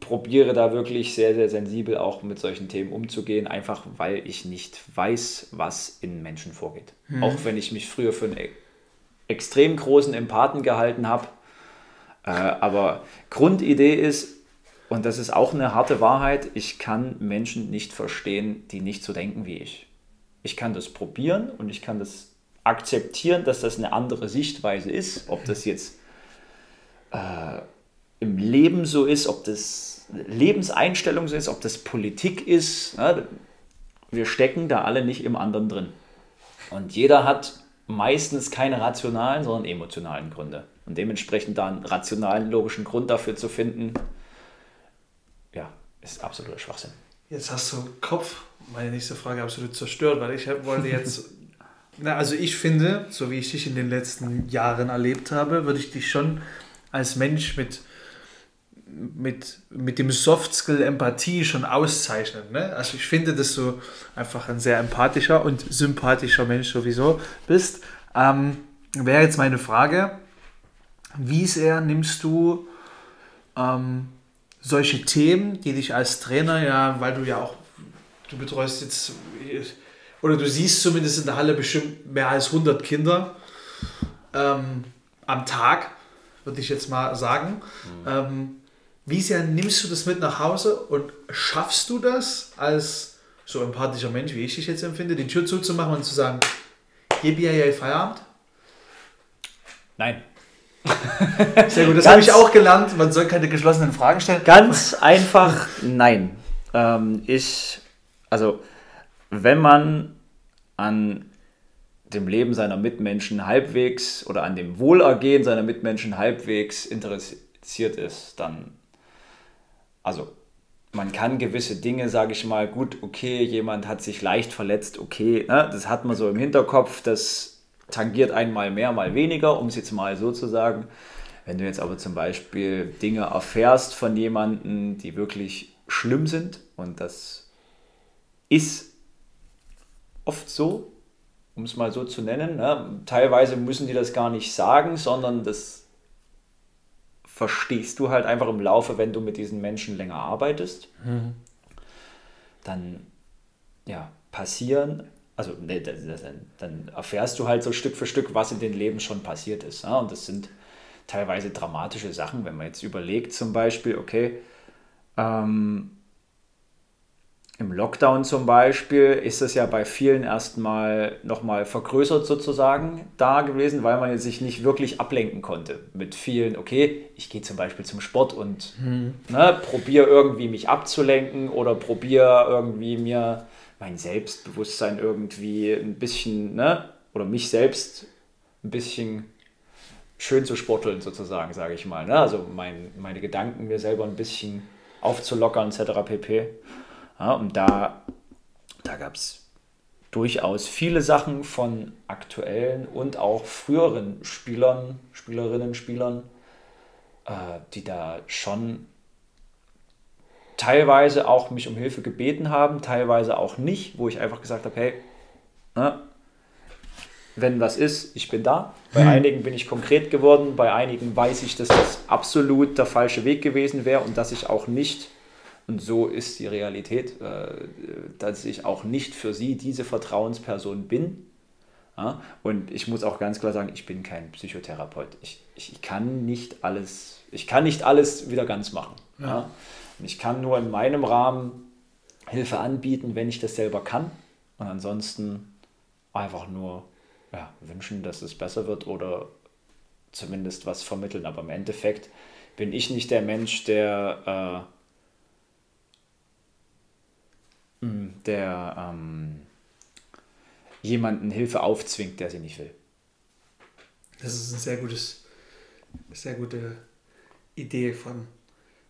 S2: probiere da wirklich sehr, sehr sensibel auch mit solchen Themen umzugehen, einfach weil ich nicht weiß, was in Menschen vorgeht. Mhm. Auch wenn ich mich früher für einen e-, extrem großen Empathen gehalten habe. Äh, aber Grundidee ist, und das ist auch eine harte Wahrheit, ich kann Menschen nicht verstehen, die nicht so denken wie ich. Ich kann das probieren und ich kann das akzeptieren, dass das eine andere Sichtweise ist, ob das jetzt äh, im Leben so ist, ob das Lebenseinstellung so ist, ob das Politik ist. Ne? Wir stecken da alle nicht im anderen drin. Und jeder hat meistens keine rationalen, sondern emotionalen Gründe. Und dementsprechend da einen rationalen, logischen Grund dafür zu finden, ja, ist absoluter Schwachsinn.
S1: Jetzt hast du Kopf, meine nächste Frage, absolut zerstört, weil ich wollte jetzt Na, also ich finde, so wie ich dich in den letzten Jahren erlebt habe, würde ich dich schon als Mensch mit, mit, mit dem Soft Skill Empathie schon auszeichnen. Ne? Also ich finde, dass du einfach ein sehr empathischer und sympathischer Mensch sowieso bist. Ähm, Wäre jetzt meine Frage, wie sehr nimmst du ähm, solche Themen, die dich als Trainer ja, weil du ja auch, du betreust jetzt oder du siehst zumindest in der Halle bestimmt mehr als 100 Kinder ähm, am Tag, würde ich jetzt mal sagen. Mhm. Ähm, wie sehr nimmst du das mit nach Hause und schaffst du das als so empathischer Mensch, wie ich dich jetzt empfinde, die Tür zuzumachen und zu sagen, gib ihr Feierabend?
S2: Nein.
S1: Sehr gut, das habe ich auch gelernt. Man soll keine geschlossenen Fragen stellen.
S2: Ganz einfach nein. Ähm, ich, also wenn man an dem Leben seiner Mitmenschen halbwegs oder an dem Wohlergehen seiner Mitmenschen halbwegs interessiert ist, dann, also man kann gewisse Dinge, sage ich mal, gut, okay, jemand hat sich leicht verletzt, okay, ne, das hat man so im Hinterkopf, das tangiert einmal mehr, mal weniger, um es jetzt mal so zu sagen. Wenn du jetzt aber zum Beispiel Dinge erfährst von jemandem, die wirklich schlimm sind und das ist oft so, um es mal so zu nennen. Ne? Teilweise müssen die das gar nicht sagen, sondern das verstehst du halt einfach im Laufe, wenn du mit diesen Menschen länger arbeitest. Mhm. Dann ja, passieren, also ne, dann erfährst du halt so Stück für Stück, was in den Leben schon passiert ist. Ja? Und das sind teilweise dramatische Sachen, wenn man jetzt überlegt, zum Beispiel, okay, ähm, im Lockdown zum Beispiel ist das ja bei vielen erstmal nochmal vergrößert sozusagen da gewesen, weil man sich nicht wirklich ablenken konnte mit vielen, okay, ich gehe zum Beispiel zum Sport und hm. ne, probiere irgendwie mich abzulenken oder probiere irgendwie mir mein Selbstbewusstsein irgendwie ein bisschen, ne, oder mich selbst ein bisschen schön zu sporteln sozusagen, sage ich mal. Ne? Also mein, meine Gedanken mir selber ein bisschen aufzulockern etc. pp. Ja, und da, da gab es durchaus viele Sachen von aktuellen und auch früheren Spielern, Spielerinnen, Spielern, äh, die da schon teilweise auch mich um Hilfe gebeten haben, teilweise auch nicht, wo ich einfach gesagt habe, hey, na, wenn was ist, ich bin da. Bei hm. einigen bin ich konkret geworden, bei einigen weiß ich, dass das absolut der falsche Weg gewesen wäre und dass ich auch nicht und so ist die Realität, äh, dass ich auch nicht für sie diese Vertrauensperson bin. Und ich muss auch ganz klar sagen, ich bin kein Psychotherapeut. Ich, ich kann nicht alles, ich kann nicht alles wieder ganz machen. Ja. Ich kann nur in meinem Rahmen Hilfe anbieten, wenn ich das selber kann. Und ansonsten einfach nur ja, wünschen, dass es besser wird oder zumindest was vermitteln. Aber im Endeffekt bin ich nicht der Mensch, der äh, der ähm, jemanden Hilfe aufzwingt, der sie nicht will.
S1: Das ist ein sehr gutes, sehr gute Idee von,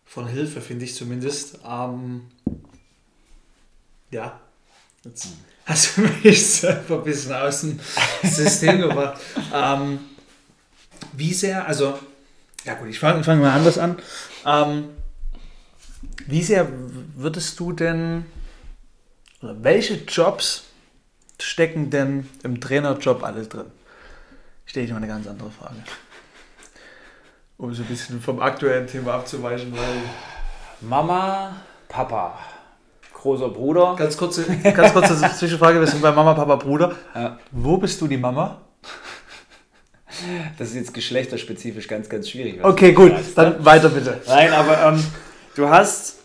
S1: von Hilfe, finde ich zumindest. Ähm, ja, jetzt hast du mich selber ein bisschen aus dem System gebracht. Ähm, wie sehr, also, ja gut, ich fange fang mal anders an. Ähm, wie sehr würdest du denn, welche Jobs stecken denn im Trainerjob alles drin? Stelle ich mal eine ganz andere Frage. Um so ein bisschen vom aktuellen Thema abzuweichen, weil.
S2: Mama, Papa, großer Bruder.
S1: Ganz kurze, ganz kurze Zwischenfrage: Wir sind bei Mama, Papa, Bruder. Ja. Wo bist du die Mama?
S2: Das ist jetzt geschlechterspezifisch ganz, ganz schwierig.
S1: Okay, gut, dann weiter bitte.
S2: Nein, aber ähm, du hast,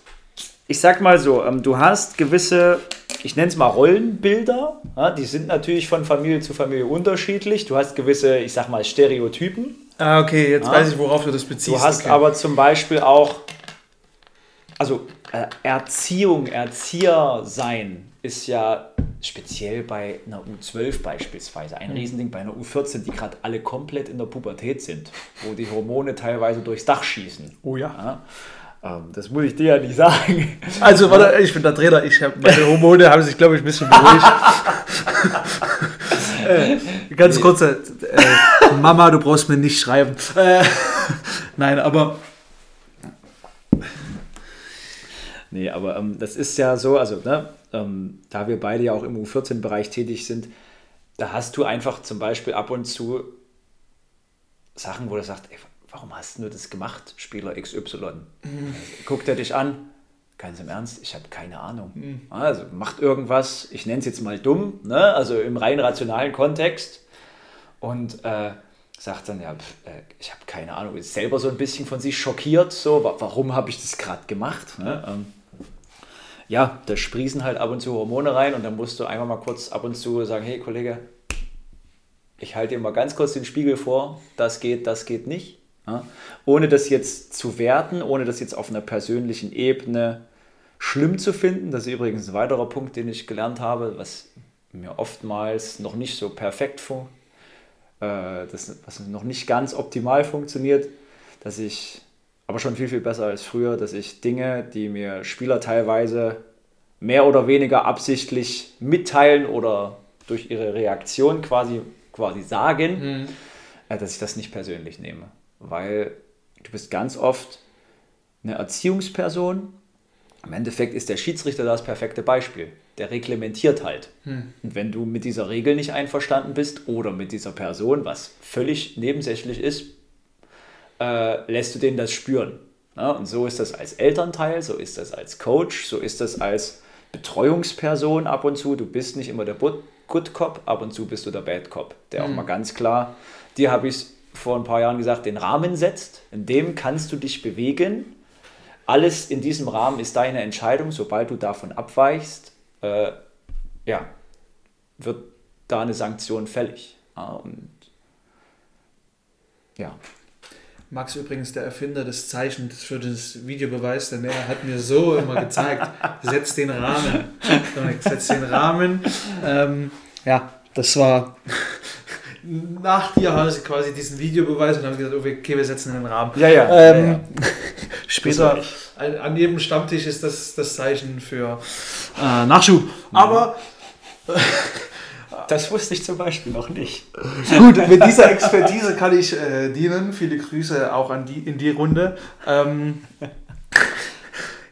S2: ich sag mal so, ähm, du hast gewisse ich nenne es mal Rollenbilder. Ja, die sind natürlich von Familie zu Familie unterschiedlich. Du hast gewisse, ich sag mal, Stereotypen.
S1: Ah, okay, jetzt ja. weiß ich, worauf du das beziehst.
S2: Du hast
S1: okay.
S2: aber zum Beispiel auch, also äh, Erziehung, Erzieher sein ist ja speziell bei einer U12 beispielsweise ein mhm. Riesending, bei einer U14, die gerade alle komplett in der Pubertät sind, wo die Hormone teilweise durchs Dach schießen.
S1: Oh ja. ja.
S2: Ähm, das muss ich dir ja nicht sagen.
S1: Also, warte, ich bin der Trainer. Ich hab, meine Hormone haben sich, glaube ich, ein bisschen beruhigt. äh, ganz nee. kurz, äh, Mama, du brauchst mir nicht schreiben. Äh, nein, aber.
S2: Nee, aber ähm, das ist ja so, also, ne, ähm, da wir beide ja auch im U14-Bereich tätig sind, da hast du einfach zum Beispiel ab und zu Sachen, wo du sagst, ey, warum hast du das gemacht, Spieler XY? Mhm. Guckt er dich an, ganz im Ernst, ich habe keine Ahnung. Mhm. Also macht irgendwas, ich nenne es jetzt mal dumm, ne? also im rein rationalen Kontext und äh, sagt dann, ja, äh, ich habe keine Ahnung, ist selber so ein bisschen von sich schockiert, so, warum habe ich das gerade gemacht? Ne? Ähm, ja, da sprießen halt ab und zu Hormone rein und dann musst du einmal mal kurz ab und zu sagen, hey Kollege, ich halte dir mal ganz kurz den Spiegel vor, das geht, das geht nicht. Ja? Ohne das jetzt zu werten, ohne das jetzt auf einer persönlichen Ebene schlimm zu finden. Das ist übrigens ein weiterer Punkt, den ich gelernt habe, was mir oftmals noch nicht so perfekt funktioniert, äh, das, was noch nicht ganz optimal funktioniert, dass ich, aber schon viel, viel besser als früher, dass ich Dinge, die mir Spieler teilweise mehr oder weniger absichtlich mitteilen oder durch ihre Reaktion quasi, quasi sagen, mhm. äh, dass ich das nicht persönlich nehme weil du bist ganz oft eine Erziehungsperson. Im Endeffekt ist der Schiedsrichter das perfekte Beispiel. Der reglementiert halt. Hm. Und wenn du mit dieser Regel nicht einverstanden bist oder mit dieser Person, was völlig nebensächlich ist, äh, lässt du den das spüren. Ja, und so ist das als Elternteil, so ist das als Coach, so ist das als Betreuungsperson ab und zu. Du bist nicht immer der Good Cop, ab und zu bist du der Bad Cop, der hm. auch mal ganz klar, dir habe ich es vor ein paar Jahren gesagt, den Rahmen setzt. In dem kannst du dich bewegen. Alles in diesem Rahmen ist deine Entscheidung. Sobald du davon abweichst, äh, ja, wird da eine Sanktion fällig. Ja, und ja.
S1: Max übrigens der Erfinder des Zeichens für das Videobeweis, denn er hat mir so immer gezeigt, setz den Rahmen. Setz den Rahmen. Ähm, ja, das war nach dir haben sie quasi diesen Videobeweis und haben gesagt, okay, wir setzen in den Rahmen.
S2: Ja, ja.
S1: Ähm,
S2: ja, ja.
S1: Später an jedem Stammtisch ist das das Zeichen für äh, Nachschub. Aber
S2: das wusste ich zum Beispiel noch nicht.
S1: Gut, mit dieser Expertise kann ich äh, dienen. Viele Grüße auch an die in die Runde. Ähm,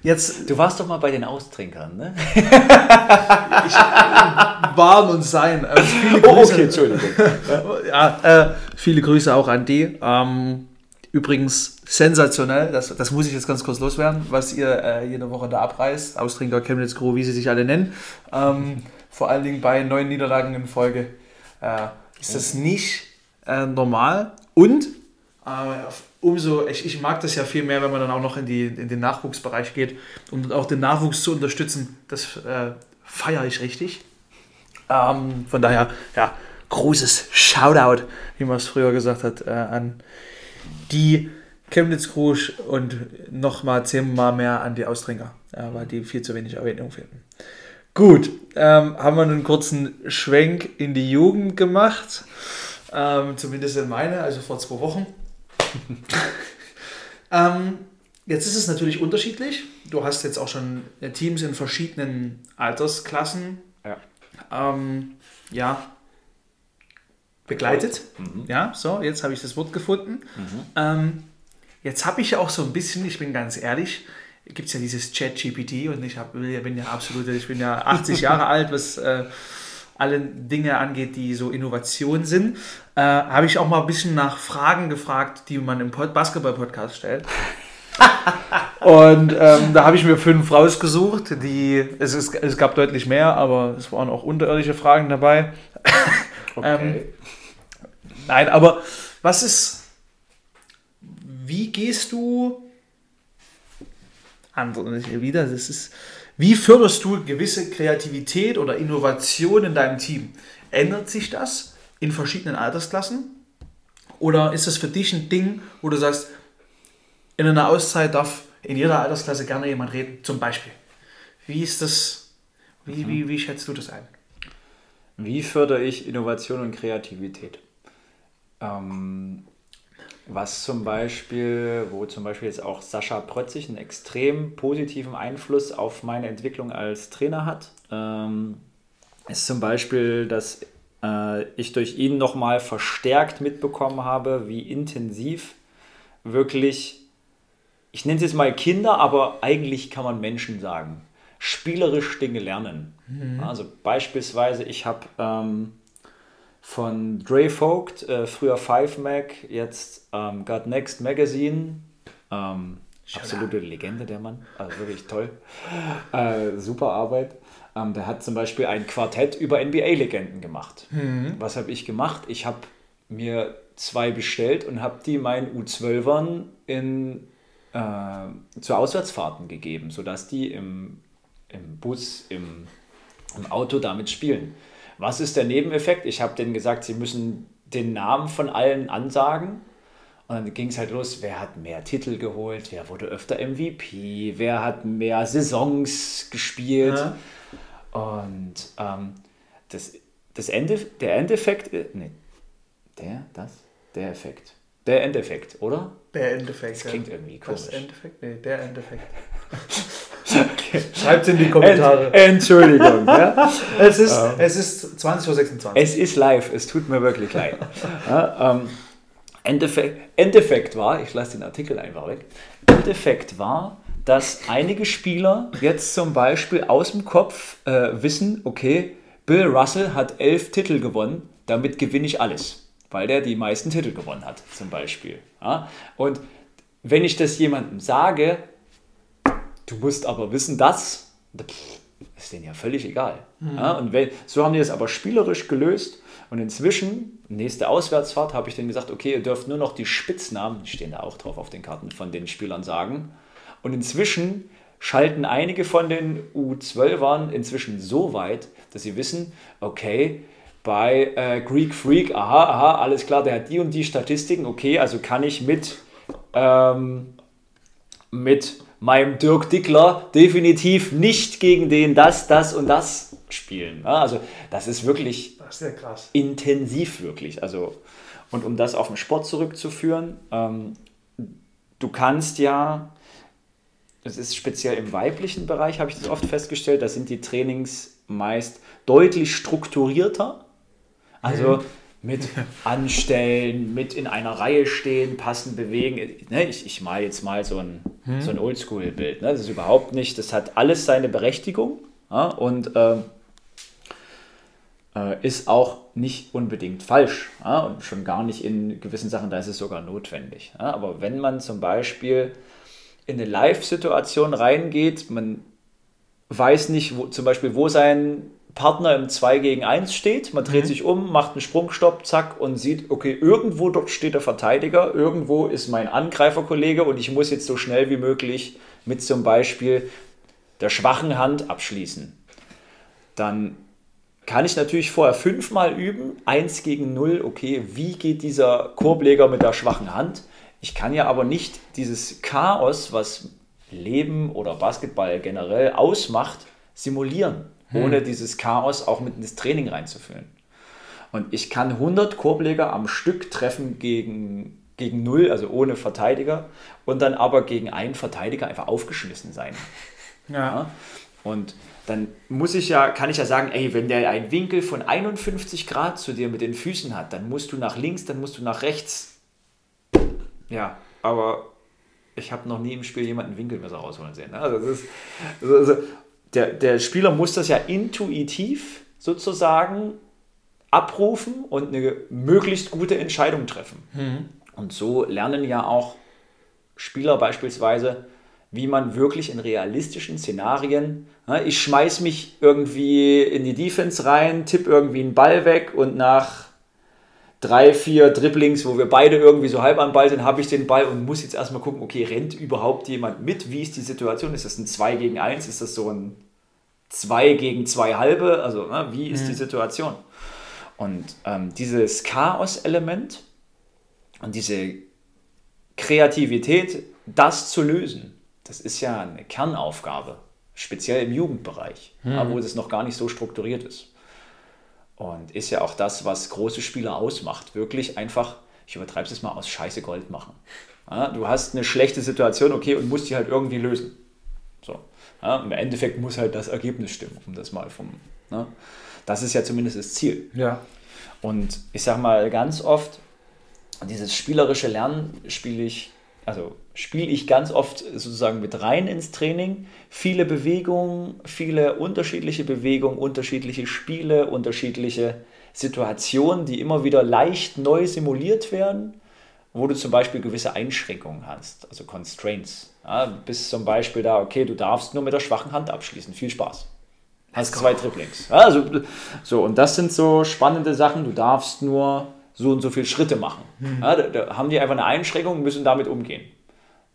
S2: Jetzt, du warst doch mal bei den Austrinkern, ne?
S1: ich, waren und sein. Also viele Grüße. Oh, okay, Entschuldigung. ja, äh, viele Grüße auch an die. Ähm, übrigens sensationell, das, das muss ich jetzt ganz kurz loswerden, was ihr äh, jede Woche da abreißt. Austrinker, Chemnitz, Gro, wie sie sich alle nennen. Ähm, vor allen Dingen bei neun Niederlagen in Folge äh, ist das nicht äh, normal. Und äh, umso, ich, ich mag das ja viel mehr, wenn man dann auch noch in, die, in den Nachwuchsbereich geht, um auch den Nachwuchs zu unterstützen. Das äh, feiere ich richtig. Ähm, von daher, ja, großes Shoutout, wie man es früher gesagt hat, äh, an die Chemnitz Krusch und nochmal zehnmal mehr an die Austrinker, äh, weil die viel zu wenig Erwähnung finden. Gut, ähm, haben wir einen kurzen Schwenk in die Jugend gemacht, ähm, zumindest in meine, also vor zwei Wochen. Ähm, jetzt ist es natürlich unterschiedlich. Du hast jetzt auch schon äh, Teams in verschiedenen Altersklassen. Ja. Ähm, ja, begleitet. Mhm. Ja, so, jetzt habe ich das Wort gefunden. Mhm. Ähm, jetzt habe ich ja auch so ein bisschen, ich bin ganz ehrlich, gibt es ja dieses Chat-GPT und ich hab, bin ja absolut, ich bin ja 80 Jahre alt, was äh, alle Dinge angeht, die so Innovation sind. Äh, habe ich auch mal ein bisschen nach Fragen gefragt, die man im Basketball-Podcast stellt. und ähm, da habe ich mir fünf rausgesucht, die, es, ist, es gab deutlich mehr, aber es waren auch unterirdische Fragen dabei. Okay. ähm, nein, aber was ist, wie gehst du andere wieder, das ist, wie förderst du gewisse Kreativität oder Innovation in deinem Team? Ändert sich das in verschiedenen Altersklassen? Oder ist das für dich ein Ding, wo du sagst, in einer Auszeit darf in jeder Altersklasse gerne jemand reden, zum Beispiel? Wie ist das, wie, mhm. wie, wie schätzt du das ein?
S2: Wie fördere ich Innovation und Kreativität? Ähm, was zum Beispiel, wo zum Beispiel jetzt auch Sascha Prötzig einen extrem positiven Einfluss auf meine Entwicklung als Trainer hat, ähm, ist zum Beispiel, dass äh, ich durch ihn nochmal verstärkt mitbekommen habe, wie intensiv wirklich, ich nenne es jetzt mal Kinder, aber eigentlich kann man Menschen sagen, spielerisch Dinge lernen. Mhm. Also beispielsweise, ich habe ähm, von Dre Vogt, äh, früher Five Mac, jetzt ähm, Got Next Magazine. Ähm, absolute Legende, der Mann. Also wirklich toll. Äh, super Arbeit. Ähm, der hat zum Beispiel ein Quartett über NBA-Legenden gemacht. Mhm. Was habe ich gemacht? Ich habe mir zwei bestellt und habe die meinen U12ern in, äh, zu Auswärtsfahrten gegeben, sodass die im, im Bus, im, im Auto damit spielen. Was ist der Nebeneffekt? Ich habe denen gesagt, sie müssen den Namen von allen ansagen. Und dann ging es halt los, wer hat mehr Titel geholt, wer wurde öfter MVP, wer hat mehr Saisons gespielt. Ja. Und ähm, das, das Ende, der Endeffekt, nee, der, das, der Effekt. Der Endeffekt, oder?
S1: Der Endeffekt.
S2: Das klingt ja. irgendwie komisch.
S1: Das Endeffekt? Nee, der Endeffekt. okay. Schreibt es in die Kommentare.
S2: Ent, Entschuldigung. ja?
S1: es, ist, ähm, es ist 20.26 Uhr.
S2: Es ist live, es tut mir wirklich leid. ja, ähm, Endeffekt, Endeffekt war, ich lasse den Artikel einfach weg, Endeffekt war, dass einige Spieler jetzt zum Beispiel aus dem Kopf äh, wissen, okay, Bill Russell hat elf Titel gewonnen, damit gewinne ich alles weil der die meisten Titel gewonnen hat, zum Beispiel. Ja? Und wenn ich das jemandem sage, du musst aber wissen, dass, ist denen ja völlig egal. Mhm. Ja? Und wenn, so haben die das aber spielerisch gelöst. Und inzwischen, nächste Auswärtsfahrt, habe ich denen gesagt, okay, ihr dürft nur noch die Spitznamen, die stehen da auch drauf auf den Karten, von den Spielern sagen. Und inzwischen schalten einige von den U12ern inzwischen so weit, dass sie wissen, okay, bei äh, Greek Freak, aha, aha, alles klar, der hat die und die Statistiken, okay, also kann ich mit, ähm, mit meinem Dirk Dickler definitiv nicht gegen den das, das und das spielen. Also das ist wirklich
S1: das ist ja
S2: intensiv wirklich. Also, und um das auf den Sport zurückzuführen, ähm, du kannst ja, das ist speziell im weiblichen Bereich, habe ich das oft festgestellt, da sind die Trainings meist deutlich strukturierter also mit anstellen, mit in einer Reihe stehen, passend bewegen. Ne, ich, ich male jetzt mal so ein, hm. so ein Oldschool-Bild. Ne? Das ist überhaupt nicht, das hat alles seine Berechtigung und äh, äh, ist auch nicht unbedingt falsch. Und schon gar nicht in gewissen Sachen, da ist es sogar notwendig. Aber wenn man zum Beispiel in eine Live-Situation reingeht, man weiß nicht, wo, zum Beispiel, wo sein Partner im 2 gegen 1 steht. Man dreht mhm. sich um, macht einen Sprungstopp, zack, und sieht, okay, irgendwo dort steht der Verteidiger, irgendwo ist mein Angreiferkollege und ich muss jetzt so schnell wie möglich mit zum Beispiel der schwachen Hand abschließen. Dann kann ich natürlich vorher fünfmal üben, 1 gegen 0, okay, wie geht dieser Korbleger mit der schwachen Hand? Ich kann ja aber nicht dieses Chaos, was Leben oder Basketball generell ausmacht, simulieren hm. ohne dieses Chaos auch mit ins Training reinzuführen. Und ich kann 100 Korbleger am Stück treffen gegen gegen null, also ohne Verteidiger, und dann aber gegen einen Verteidiger einfach aufgeschmissen sein. Ja. ja. Und dann muss ich ja, kann ich ja sagen, ey, wenn der einen Winkel von 51 Grad zu dir mit den Füßen hat, dann musst du nach links, dann musst du nach rechts. Ja, aber ich habe noch nie im Spiel jemanden Winkelmesser rausholen sehen. Ne? Also, ist, also, also der, der Spieler muss das ja intuitiv sozusagen abrufen und eine möglichst gute Entscheidung treffen. Mhm. Und so lernen ja auch Spieler beispielsweise, wie man wirklich in realistischen Szenarien, ne, ich schmeiß mich irgendwie in die Defense rein, tipp irgendwie einen Ball weg und nach drei, vier Dribblings, wo wir beide irgendwie so halb am Ball sind, habe ich den Ball und muss jetzt erstmal gucken, okay, rennt überhaupt jemand mit? Wie ist die Situation? Ist das ein 2 gegen 1? Ist das so ein 2 gegen 2 halbe? Also, ne, wie ist mhm. die Situation? Und ähm, dieses Chaos-Element und diese Kreativität, das zu lösen, das ist ja eine Kernaufgabe, speziell im Jugendbereich, mhm. wo das noch gar nicht so strukturiert ist. Und ist ja auch das, was große Spieler ausmacht. Wirklich einfach, ich übertreibe es mal, aus Scheiße Gold machen. Ja, du hast eine schlechte Situation, okay, und musst die halt irgendwie lösen. So. Ja, Im Endeffekt muss halt das Ergebnis stimmen, um das mal vom. Ne? Das ist ja zumindest das Ziel. Ja. Und ich sag mal, ganz oft, dieses spielerische Lernen spiele ich, also spiele ich ganz oft sozusagen mit rein ins Training. Viele Bewegungen, viele unterschiedliche Bewegungen, unterschiedliche Spiele, unterschiedliche Situationen, die immer wieder leicht neu simuliert werden, wo du zum Beispiel gewisse Einschränkungen hast, also Constraints. Ja, bist zum Beispiel da, okay, du darfst nur mit der schwachen Hand abschließen. Viel Spaß. Hast zwei Dribblings. Ja, also, so, und das sind so spannende Sachen. Du darfst nur so und so viele Schritte machen. Mhm. Ja, da, da haben die einfach eine Einschränkung und müssen damit umgehen.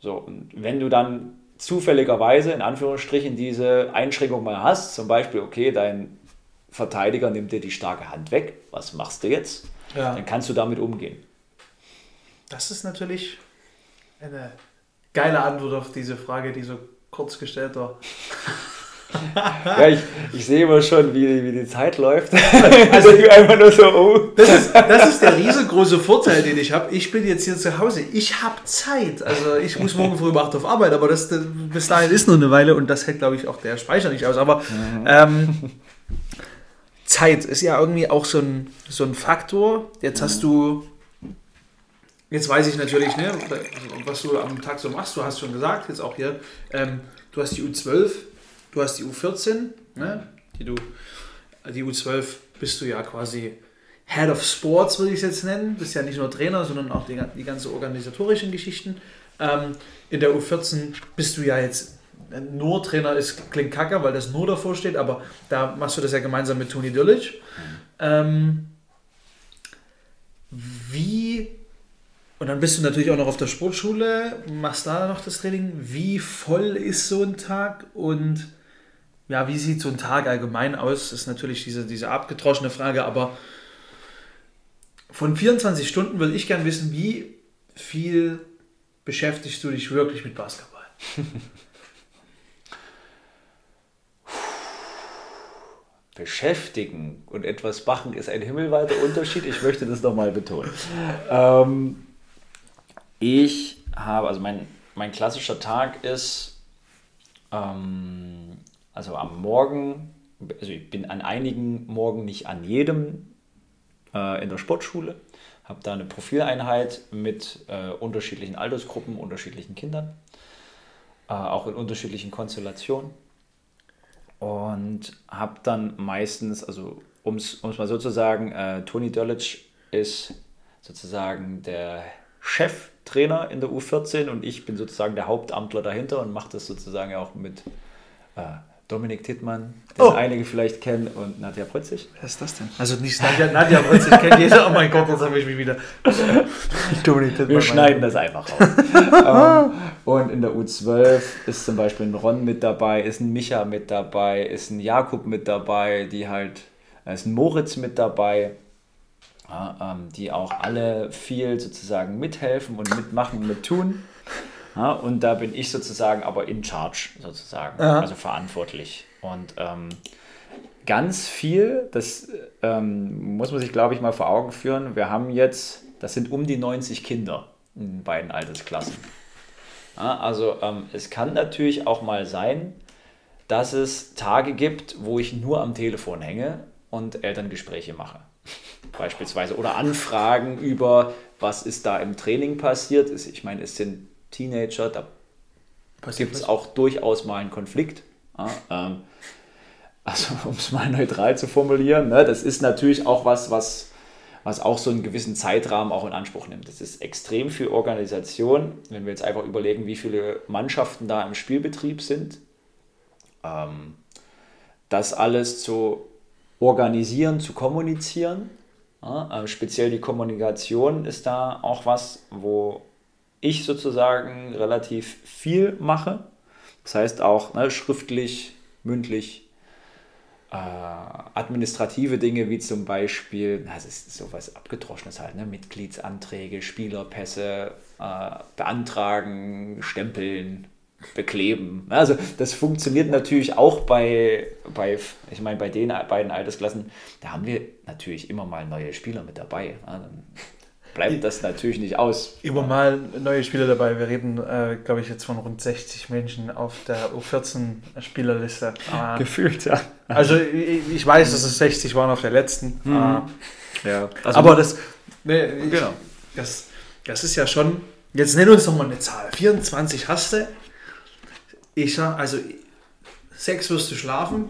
S2: So, und wenn du dann zufälligerweise in Anführungsstrichen diese Einschränkung mal hast, zum Beispiel, okay, dein Verteidiger nimmt dir die starke Hand weg, was machst du jetzt? Ja. Dann kannst du damit umgehen.
S1: Das ist natürlich eine geile Antwort auf diese Frage, die so kurz gestellt war.
S2: ja, ich, ich sehe immer schon, wie, wie die Zeit läuft. Also einfach nur
S1: so, oh. Das ist, das ist der riesengroße Vorteil, den ich habe. Ich bin jetzt hier zu Hause. Ich habe Zeit. Also ich muss morgen früh um 8 auf Arbeit, aber das, bis dahin ist noch eine Weile und das hält, glaube ich, auch der Speicher nicht aus. Aber mhm. ähm, Zeit ist ja irgendwie auch so ein, so ein Faktor. Jetzt hast mhm. du Jetzt weiß ich natürlich, ne, was du am Tag so machst. Du hast schon gesagt, jetzt auch hier, ähm, du hast die U12 Du hast die U14, ne? die, du, die U12 bist du ja quasi Head of Sports, würde ich es jetzt nennen. Bist ja nicht nur Trainer, sondern auch die, die ganzen organisatorischen Geschichten. Ähm, in der U14 bist du ja jetzt nur Trainer, ist, klingt kacke, weil das nur davor steht, aber da machst du das ja gemeinsam mit Toni Dürlich. Ähm, wie, und dann bist du natürlich auch noch auf der Sportschule, machst da noch das Training. Wie voll ist so ein Tag und ja, wie sieht so ein Tag allgemein aus? Ist natürlich diese, diese abgedroschene Frage, aber von 24 Stunden würde ich gerne wissen, wie viel beschäftigst du dich wirklich mit Basketball?
S2: Beschäftigen und etwas machen ist ein himmelweiter Unterschied. Ich möchte das nochmal betonen. Ähm, ich habe, also mein, mein klassischer Tag ist, ähm, also am Morgen, also ich bin an einigen Morgen, nicht an jedem äh, in der Sportschule, habe da eine Profileinheit mit äh, unterschiedlichen Altersgruppen, unterschiedlichen Kindern, äh, auch in unterschiedlichen Konstellationen. Und habe dann meistens, also um es mal so zu sagen, äh, Toni Dörlitsch ist sozusagen der Cheftrainer in der U14 und ich bin sozusagen der Hauptamtler dahinter und mache das sozusagen auch mit äh, Dominik Tittmann, den oh. einige vielleicht kennen, und Nadja Prötzig.
S1: Wer ist das denn? Also nicht Nadja, Nadja Prötzig kennt jeder. Oh mein Gott, jetzt habe ich mich wieder.
S2: Dominik Tittmann. Wir schneiden das einfach raus. um, ähm, und in der U12 ist zum Beispiel ein Ron mit dabei, ist ein Micha mit dabei, ist ein Jakub mit dabei, die halt, ist ein Moritz mit dabei. Ja, ähm, die auch alle viel sozusagen mithelfen und mitmachen und mittun. Ja, und da bin ich sozusagen aber in charge, sozusagen, ja. also verantwortlich. Und ähm, ganz viel, das ähm, muss man sich, glaube ich, mal vor Augen führen. Wir haben jetzt, das sind um die 90 Kinder, in beiden Altersklassen. Ja, also ähm, es kann natürlich auch mal sein, dass es Tage gibt, wo ich nur am Telefon hänge und Elterngespräche mache. Beispielsweise. Oder Anfragen über, was ist da im Training passiert. Ich meine, es sind Teenager, da gibt es auch durchaus mal einen Konflikt. Ja, ähm, also um es mal neutral zu formulieren, ne, das ist natürlich auch was, was, was auch so einen gewissen Zeitrahmen auch in Anspruch nimmt. Das ist extrem viel Organisation, wenn wir jetzt einfach überlegen, wie viele Mannschaften da im Spielbetrieb sind. Ähm, das alles zu organisieren, zu kommunizieren. Ja, äh, speziell die Kommunikation ist da auch was, wo ich sozusagen relativ viel mache. Das heißt auch ne, schriftlich, mündlich, äh, administrative Dinge wie zum Beispiel, das ist sowas abgedroschenes halt, ne? Mitgliedsanträge, Spielerpässe, äh, beantragen, stempeln, bekleben. Also das funktioniert natürlich auch bei, bei ich meine, bei den beiden Altersklassen, da haben wir natürlich immer mal neue Spieler mit dabei. Bleibt das natürlich nicht aus.
S1: Immer mal neue Spieler dabei. Wir reden, äh, glaube ich, jetzt von rund 60 Menschen auf der U14-Spielerliste.
S2: Äh, Gefühlt, ja.
S1: Also ich, ich, weiß, dass es 60 waren auf der letzten.
S2: Mhm. Äh, ja.
S1: Also, aber das, ne, ich, genau. das, das ist ja schon, jetzt nenn uns doch mal eine Zahl. 24 hast du. Ich sag, also sechs wirst du schlafen,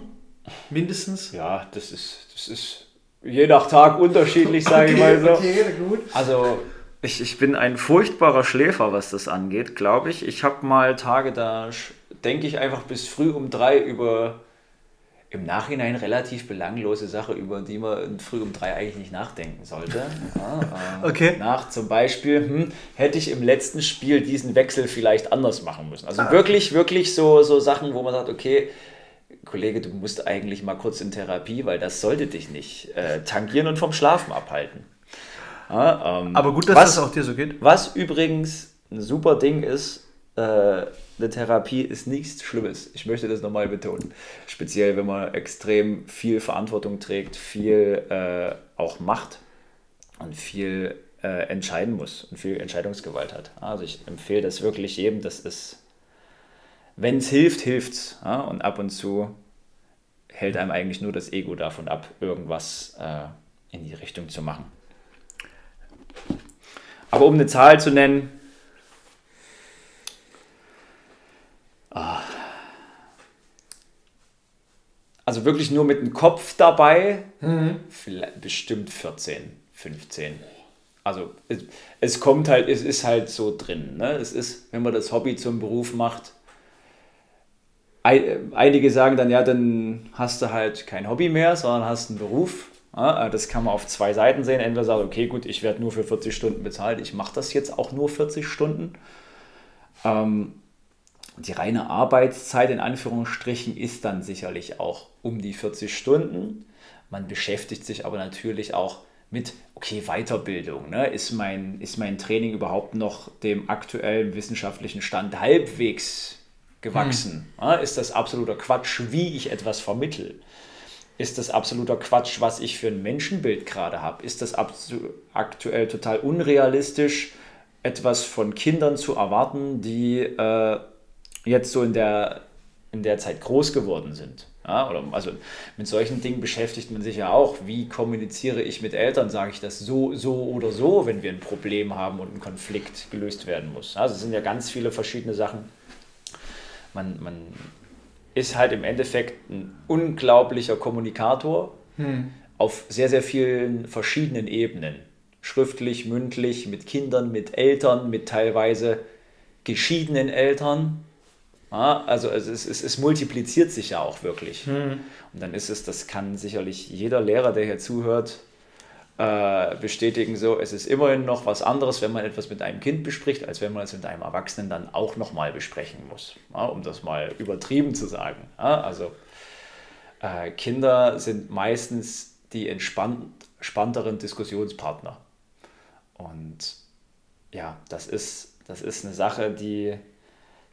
S1: mindestens.
S2: Ja, das ist, das ist je nach Tag unterschiedlich, sage okay, ich mal so. Okay, gut. Also ich, ich bin ein furchtbarer Schläfer, was das angeht, glaube ich. Ich habe mal Tage, da denke ich einfach bis früh um drei über im Nachhinein relativ belanglose Sache, über die man früh um drei eigentlich nicht nachdenken sollte. Ja,
S1: äh, okay.
S2: Nach zum Beispiel, hm, hätte ich im letzten Spiel diesen Wechsel vielleicht anders machen müssen. Also ah. wirklich, wirklich so, so Sachen, wo man sagt, okay, Kollege, du musst eigentlich mal kurz in Therapie, weil das sollte dich nicht äh, tangieren und vom Schlafen abhalten.
S1: Ja, ähm, Aber gut, dass was, das auch dir so geht.
S2: Was übrigens ein super Ding ist, äh, eine Therapie ist nichts Schlimmes. Ich möchte das nochmal betonen. Speziell, wenn man extrem viel Verantwortung trägt, viel äh, auch macht und viel äh, entscheiden muss und viel Entscheidungsgewalt hat. Also ich empfehle das wirklich jedem. Das ist, wenn es hilft, hilft es. Ja? Und ab und zu hält einem eigentlich nur das Ego davon ab, irgendwas äh, in die Richtung zu machen. Aber um eine Zahl zu nennen, Also wirklich nur mit dem Kopf dabei, mhm. bestimmt 14, 15. Also es, es, kommt halt, es ist halt so drin. Ne? Es ist, wenn man das Hobby zum Beruf macht, einige sagen dann, ja, dann hast du halt kein Hobby mehr, sondern hast einen Beruf. Ja, das kann man auf zwei Seiten sehen. Entweder sagt, okay, gut, ich werde nur für 40 Stunden bezahlt, ich mache das jetzt auch nur 40 Stunden. Ähm, die reine Arbeitszeit in Anführungsstrichen ist dann sicherlich auch um die 40 Stunden. Man beschäftigt sich aber natürlich auch mit, okay, Weiterbildung. Ne? Ist, mein, ist mein Training überhaupt noch dem aktuellen wissenschaftlichen Stand halbwegs gewachsen? Hm. Ja, ist das absoluter Quatsch, wie ich etwas vermittel? Ist das absoluter Quatsch, was ich für ein Menschenbild gerade habe? Ist das aktuell total unrealistisch, etwas von Kindern zu erwarten, die äh, jetzt so in der, in der Zeit groß geworden sind. Ja, oder also mit solchen Dingen beschäftigt man sich ja auch. Wie kommuniziere ich mit Eltern? Sage ich das so, so oder so, wenn wir ein Problem haben und ein Konflikt gelöst werden muss? Also es sind ja ganz viele verschiedene Sachen. Man, man ist halt im Endeffekt ein unglaublicher Kommunikator hm. auf sehr, sehr vielen verschiedenen Ebenen. Schriftlich, mündlich, mit Kindern, mit Eltern, mit teilweise geschiedenen Eltern ja, also es, es, es, es, multipliziert sich ja auch wirklich. Mhm. Und dann ist es, das kann sicherlich jeder Lehrer, der hier zuhört, äh, bestätigen, so, es ist immerhin noch was anderes, wenn man etwas mit einem Kind bespricht, als wenn man es mit einem Erwachsenen dann auch nochmal besprechen muss, ja, um das mal übertrieben zu sagen. Ja, also äh, Kinder sind meistens die entspannteren Diskussionspartner. Und ja, das ist, das ist eine Sache, die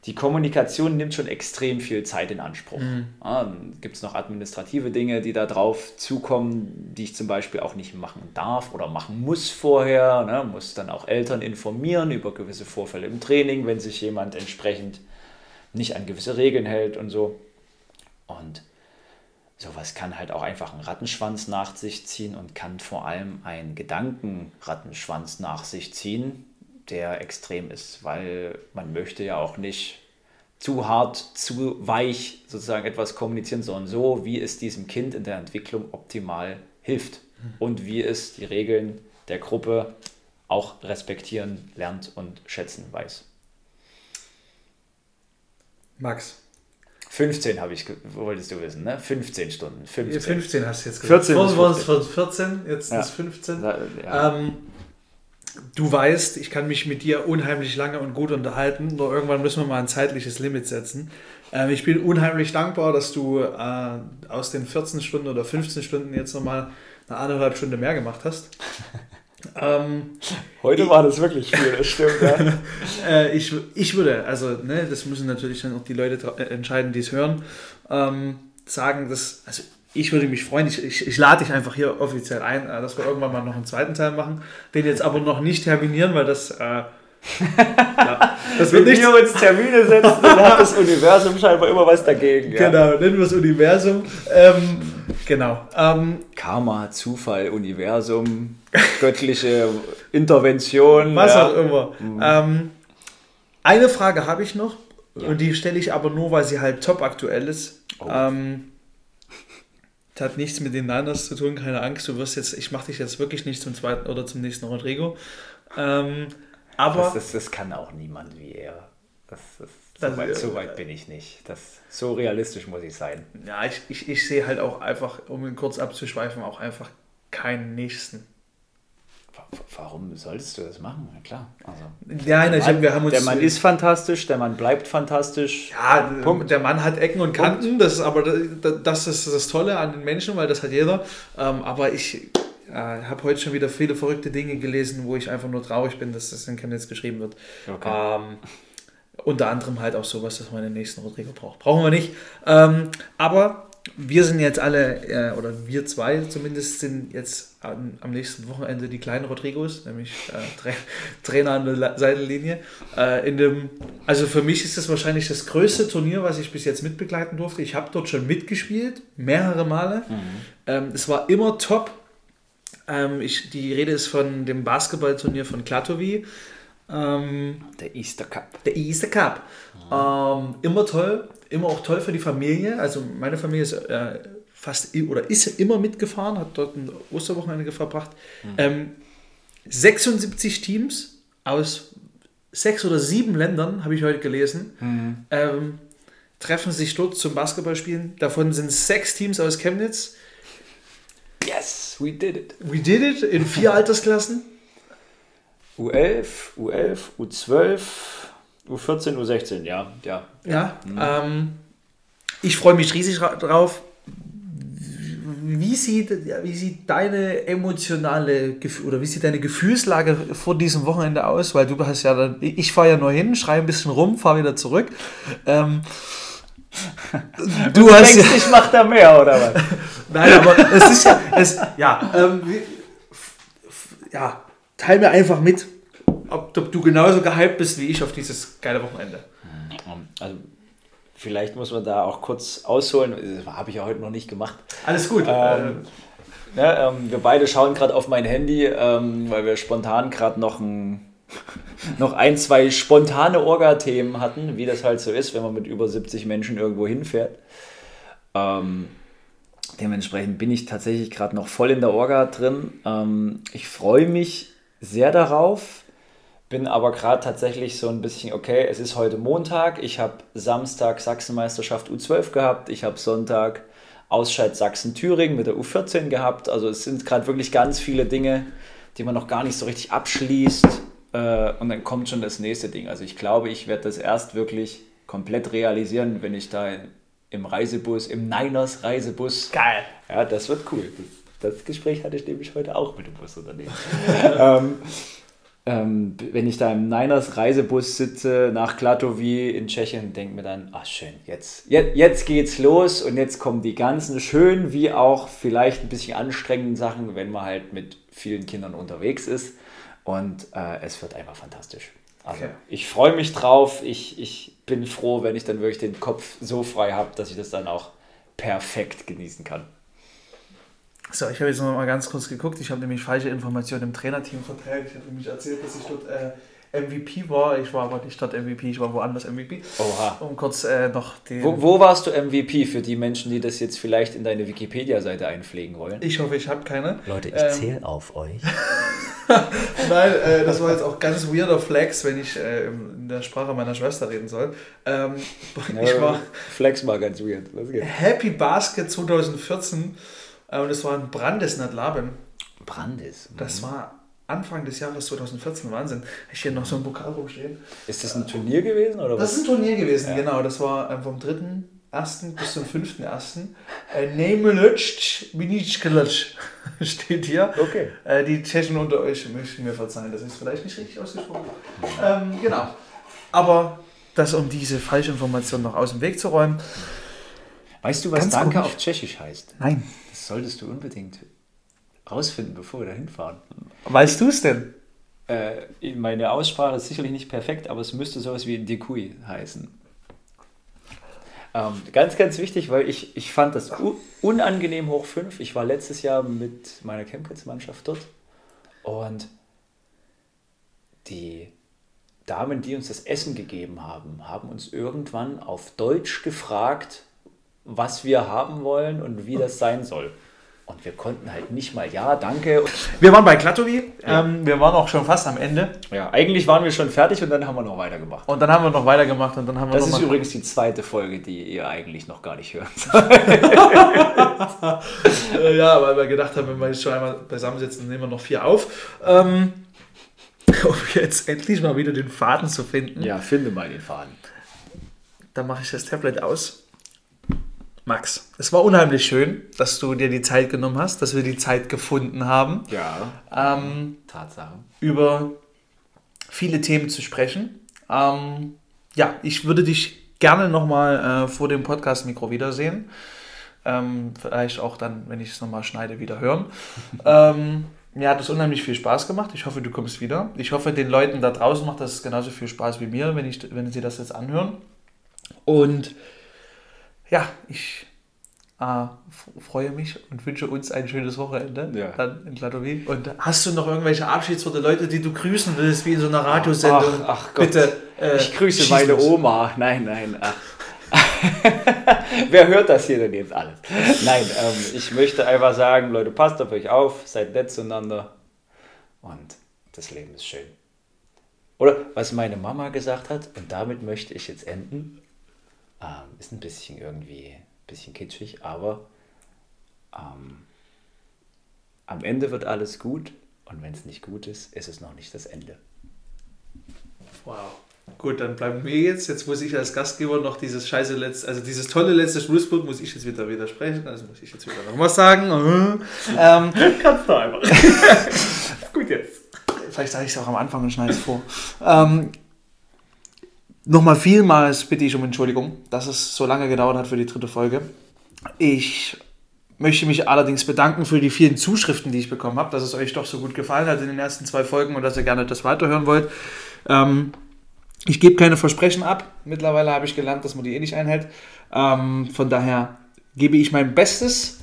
S2: die Kommunikation nimmt schon extrem viel Zeit in Anspruch. Mhm. Ja, gibt es noch administrative Dinge, die da drauf zukommen, die ich zum Beispiel auch nicht machen darf oder machen muss vorher. Ne? Muss dann auch Eltern informieren über gewisse Vorfälle im Training, wenn sich jemand entsprechend nicht an gewisse Regeln hält und so. Und sowas kann halt auch einfach einen Rattenschwanz nach sich ziehen und kann vor allem einen Gedankenrattenschwanz nach sich ziehen, der extrem ist, weil man möchte ja auch nicht zu hart, zu weich sozusagen etwas kommunizieren, sondern so, wie es diesem Kind in der Entwicklung optimal hilft und wie es die Regeln der Gruppe auch respektieren, lernt und schätzen weiß.
S1: Max.
S2: 15 habe ich, wolltest du wissen, ne? 15 Stunden.
S1: 15, 15 hast du jetzt gesagt. 14 Vorhin waren es 14, jetzt ja. ist 15. Ja. Ähm, du weißt, ich kann mich mit dir unheimlich lange und gut unterhalten, nur irgendwann müssen wir mal ein zeitliches Limit setzen. Ähm, ich bin unheimlich dankbar, dass du äh, aus den 14 Stunden oder 15 Stunden jetzt nochmal eine anderthalb Stunde mehr gemacht hast.
S2: Ähm, Heute war das wirklich viel, das stimmt, ja.
S1: äh, ich, ich würde, also, ne, das müssen natürlich dann auch die Leute äh, entscheiden, die es hören, ähm, sagen, dass, also ich würde mich freuen, ich, ich, ich lade dich einfach hier offiziell ein, äh, dass wir irgendwann mal noch einen zweiten Teil machen, den jetzt aber noch nicht terminieren, weil das... Äh,
S2: ja, das wird Wenn wir uns Termine setzen, dann hat das Universum scheinbar immer was dagegen.
S1: Ja. Genau, nennen wir es Universum. Ähm, genau. Ähm,
S2: Karma, Zufall, Universum, göttliche Intervention.
S1: Was ja. auch immer. Mhm. Ähm, eine Frage habe ich noch und die stelle ich aber nur, weil sie halt top aktuell ist. Oh. Ähm, das hat nichts mit den Niners zu tun, keine Angst. Du wirst jetzt, ich mache dich jetzt wirklich nicht zum zweiten oder zum nächsten Rodrigo. Ähm, aber
S2: das, das, das, kann auch niemand wie er. Das, das, so, weit, so weit bin ich nicht. Das, so realistisch muss ich sein.
S1: Ja, ich, ich, ich sehe halt auch einfach, um ihn kurz abzuschweifen, auch einfach keinen nächsten.
S2: Warum solltest du das machen? Ja, klar. Also,
S1: ja, nein, Mann, wir haben
S2: uns. Der Mann ist fantastisch, der Mann bleibt fantastisch.
S1: Ja, Punkt. der Mann hat Ecken und Kanten, das ist aber das ist das Tolle an den Menschen, weil das hat jeder. Ähm, aber ich äh, habe heute schon wieder viele verrückte Dinge gelesen, wo ich einfach nur traurig bin, dass das in Chemnitz geschrieben wird. Okay. Ähm, unter anderem halt auch sowas, dass man den nächsten Rodrigo braucht. Brauchen wir nicht. Ähm, aber wir sind jetzt alle, äh, oder wir zwei zumindest, sind jetzt am, am, nächsten Wochenende die kleinen Rodrigos, nämlich äh, Tra Trainer an der Seitenlinie. Äh, in dem, also für mich ist das wahrscheinlich das größte Turnier, was ich bis jetzt mitbegleiten durfte. Ich habe dort schon mitgespielt, mehrere Male. Mhm. Ähm, es war immer top. Ähm, ich, die Rede ist von dem Basketballturnier von Klatovy.
S2: Ähm, der Easter Cup.
S1: Der Easter Cup. Mhm. immer toll, immer auch toll für die Familie. Also meine Familie ist äh, fast oder ist immer mitgefahren, hat dort ein Osterwochenende verbracht. Mhm. 76 ähm, Teams aus sechs oder sieben Ländern, habe ich heute gelesen, mhm. ähm, treffen sich dort zum Basketballspielen. Davon sind sechs Teams aus Chemnitz.
S2: Yes, we did it.
S1: We did it in vier Altersklassen.
S2: U11, U11, U12, U14, U16, ja. Ja,
S1: ja mhm. ähm, ich freue mich riesig drauf. Wie sieht, wie sieht deine emotionale oder wie sieht deine Gefühlslage vor diesem Wochenende aus? Weil du hast ja dann, ich fahre ja nur hin, schreibe ein bisschen rum, fahre wieder zurück. Ähm,
S2: du, du hast denkst, ja, ich mache da mehr, oder was?
S1: Nein, aber es ist ja, es, ja, ähm, ja, teil mir einfach mit, ob, ob, du genauso gehypt bist wie ich auf dieses geile Wochenende.
S2: Also, vielleicht muss man da auch kurz ausholen. Das habe ich ja heute noch nicht gemacht.
S1: Alles gut. Ähm,
S2: ja, ähm, wir beide schauen gerade auf mein Handy, ähm, weil wir spontan gerade noch ein noch ein, zwei spontane Orga-Themen hatten, wie das halt so ist, wenn man mit über 70 Menschen irgendwo hinfährt. Ähm, dementsprechend bin ich tatsächlich gerade noch voll in der Orga drin. Ähm, ich freue mich sehr darauf, bin aber gerade tatsächlich so ein bisschen, okay, es ist heute Montag, ich habe Samstag Sachsenmeisterschaft U12 gehabt, ich habe Sonntag Ausscheid Sachsen-Thüringen mit der U14 gehabt, also es sind gerade wirklich ganz viele Dinge, die man noch gar nicht so richtig abschließt äh, und dann kommt schon das nächste Ding. Also ich glaube, ich werde das erst wirklich komplett realisieren, wenn ich da im Reisebus, im Niners Reisebus.
S1: Geil.
S2: Ja, das wird cool. Das Gespräch hatte ich nämlich heute auch mit dem Busunternehmen. ähm, ähm, wenn ich da im Niners Reisebus sitze nach Klatovy in Tschechien, denke mir dann, ach schön, jetzt, jetzt, jetzt geht's los und jetzt kommen die ganzen schönen wie auch vielleicht ein bisschen anstrengenden Sachen, wenn man halt mit vielen Kindern unterwegs ist. Und äh, es wird einfach fantastisch. Also okay. ich freue mich drauf. Ich, ich bin froh, wenn ich dann wirklich den Kopf so frei habe, dass ich das dann auch perfekt genießen kann.
S1: So, ich habe jetzt noch mal ganz kurz geguckt. Ich habe nämlich falsche Informationen im Trainerteam verteilt. Ich habe nämlich erzählt, dass ich dort äh, MVP war. Ich war aber nicht dort MVP, ich war woanders MVP. Oha. Um kurz äh, noch
S2: den. Wo, wo, warst du MVP für die Menschen, die das jetzt vielleicht in deine Wikipedia-Seite einpflegen wollen?
S1: Ich hoffe, ich habe keine.
S2: Leute, ich ähm, zähle auf euch.
S1: Nein, äh, das war jetzt auch ganz weirder Flex, wenn ich äh, in der Sprache meiner Schwester reden soll. Ähm,
S2: ich war Flex war ganz weird.
S1: Happy Basket 2014 äh, und es war ein Brandes nicht Laben.
S2: Brandes?
S1: Das war Anfang des Jahres 2014, Wahnsinn. Ich hier noch so ein Pokal rumstehen.
S2: Ist das ein Turnier gewesen? Oder
S1: das was? ist ein Turnier gewesen, ja. genau. Das war äh, vom 3.1. bis zum 5.1. Äh, Nemelötsch, Minickelötsch steht hier.
S2: Okay.
S1: Äh, die Tschechen unter euch möchten mir verzeihen, das ist vielleicht nicht richtig ausgesprochen. Ähm, genau. Aber das, um diese Falschinformation noch aus dem Weg zu räumen.
S2: Weißt du, was Danke auf Tschechisch heißt?
S1: Nein
S2: solltest du unbedingt rausfinden, bevor wir da hinfahren.
S1: Weißt du es denn?
S2: Äh, meine Aussprache ist sicherlich nicht perfekt, aber es müsste sowas wie Dekui heißen. Ähm, ganz, ganz wichtig, weil ich, ich fand das unangenehm hoch 5. Ich war letztes Jahr mit meiner Chemkids-Mannschaft dort und die Damen, die uns das Essen gegeben haben, haben uns irgendwann auf Deutsch gefragt, was wir haben wollen und wie das sein soll. Und wir konnten halt nicht mal, ja, danke.
S1: Wir waren bei Klatowi, ja. ähm, wir waren auch schon fast am Ende.
S2: Ja, eigentlich waren wir schon fertig und dann haben wir noch weitergemacht.
S1: Und dann haben wir noch weitergemacht und dann haben wir
S2: Das
S1: ist
S2: übrigens die zweite Folge, die ihr eigentlich noch gar nicht hören sollt.
S1: ja, weil wir gedacht haben, wenn wir jetzt schon einmal beisammensitzen, nehmen wir noch vier auf. Ähm, um jetzt endlich mal wieder den Faden zu finden.
S2: Ja, finde mal den Faden.
S1: Dann mache ich das Tablet aus Max, es war unheimlich schön, dass du dir die Zeit genommen hast, dass wir die Zeit gefunden haben.
S2: Ja.
S1: Ähm,
S2: Tatsache.
S1: Über viele Themen zu sprechen. Ähm, ja, ich würde dich gerne nochmal äh, vor dem Podcast-Mikro wiedersehen. Ähm, vielleicht auch dann, wenn ich es nochmal schneide, wieder hören. ähm, mir hat es unheimlich viel Spaß gemacht. Ich hoffe, du kommst wieder. Ich hoffe, den Leuten da draußen macht das genauso viel Spaß wie mir, wenn, ich, wenn sie das jetzt anhören. Und ja, ich äh, freue mich und wünsche uns ein schönes Wochenende
S2: ja.
S1: dann in Kladowie. Und hast du noch irgendwelche Abschiedsworte, Leute, die du grüßen willst, wie in so einer Radiosendung?
S2: Ach, ach Gott. Bitte. Äh, ich grüße meine. Oma. Nein, nein. Wer hört das hier denn jetzt alles? Nein, ähm, ich möchte einfach sagen, Leute, passt auf euch auf, seid nett zueinander und das Leben ist schön. Oder was meine Mama gesagt hat, und damit möchte ich jetzt enden, ähm, ist ein bisschen irgendwie, ein bisschen kitschig, aber ähm, am Ende wird alles gut und wenn es nicht gut ist, ist es noch nicht das Ende.
S1: Wow. Gut, dann bleiben wir jetzt. Jetzt muss ich als Gastgeber noch dieses scheiße letzte, also dieses tolle letzte Schlusswort muss ich jetzt wieder widersprechen. Also muss ich jetzt wieder noch was sagen. ähm, Kannst du einfach. Gut jetzt. Vielleicht sage ich es auch am Anfang und schneide es vor. Ähm, Nochmal vielmals bitte ich um Entschuldigung, dass es so lange gedauert hat für die dritte Folge. Ich möchte mich allerdings bedanken für die vielen Zuschriften, die ich bekommen habe, dass es euch doch so gut gefallen hat in den ersten zwei Folgen und dass ihr gerne das weiterhören wollt. Ähm, ich gebe keine Versprechen ab. Mittlerweile habe ich gelernt, dass man die eh nicht einhält. Ähm, von daher gebe ich mein Bestes,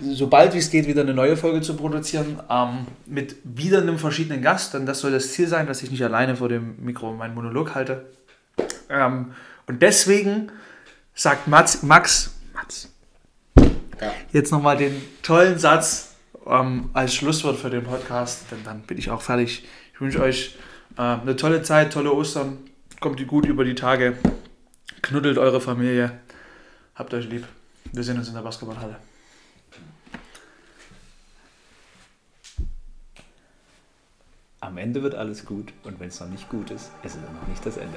S1: sobald wie es geht, wieder eine neue Folge zu produzieren, ähm, mit wieder einem verschiedenen Gast. Denn das soll das Ziel sein, dass ich nicht alleine vor dem Mikro meinen Monolog halte. Ähm, und deswegen sagt Max, Max, Max ja. jetzt nochmal den tollen Satz ähm, als Schlusswort für den Podcast, denn dann bin ich auch fertig. Ich wünsche euch äh, eine tolle Zeit, tolle Ostern. Kommt gut über die Tage. Knuddelt eure Familie. Habt euch lieb. Wir sehen uns in der Basketballhalle.
S2: Am Ende wird alles gut und wenn es noch nicht gut ist, ist es noch nicht das Ende.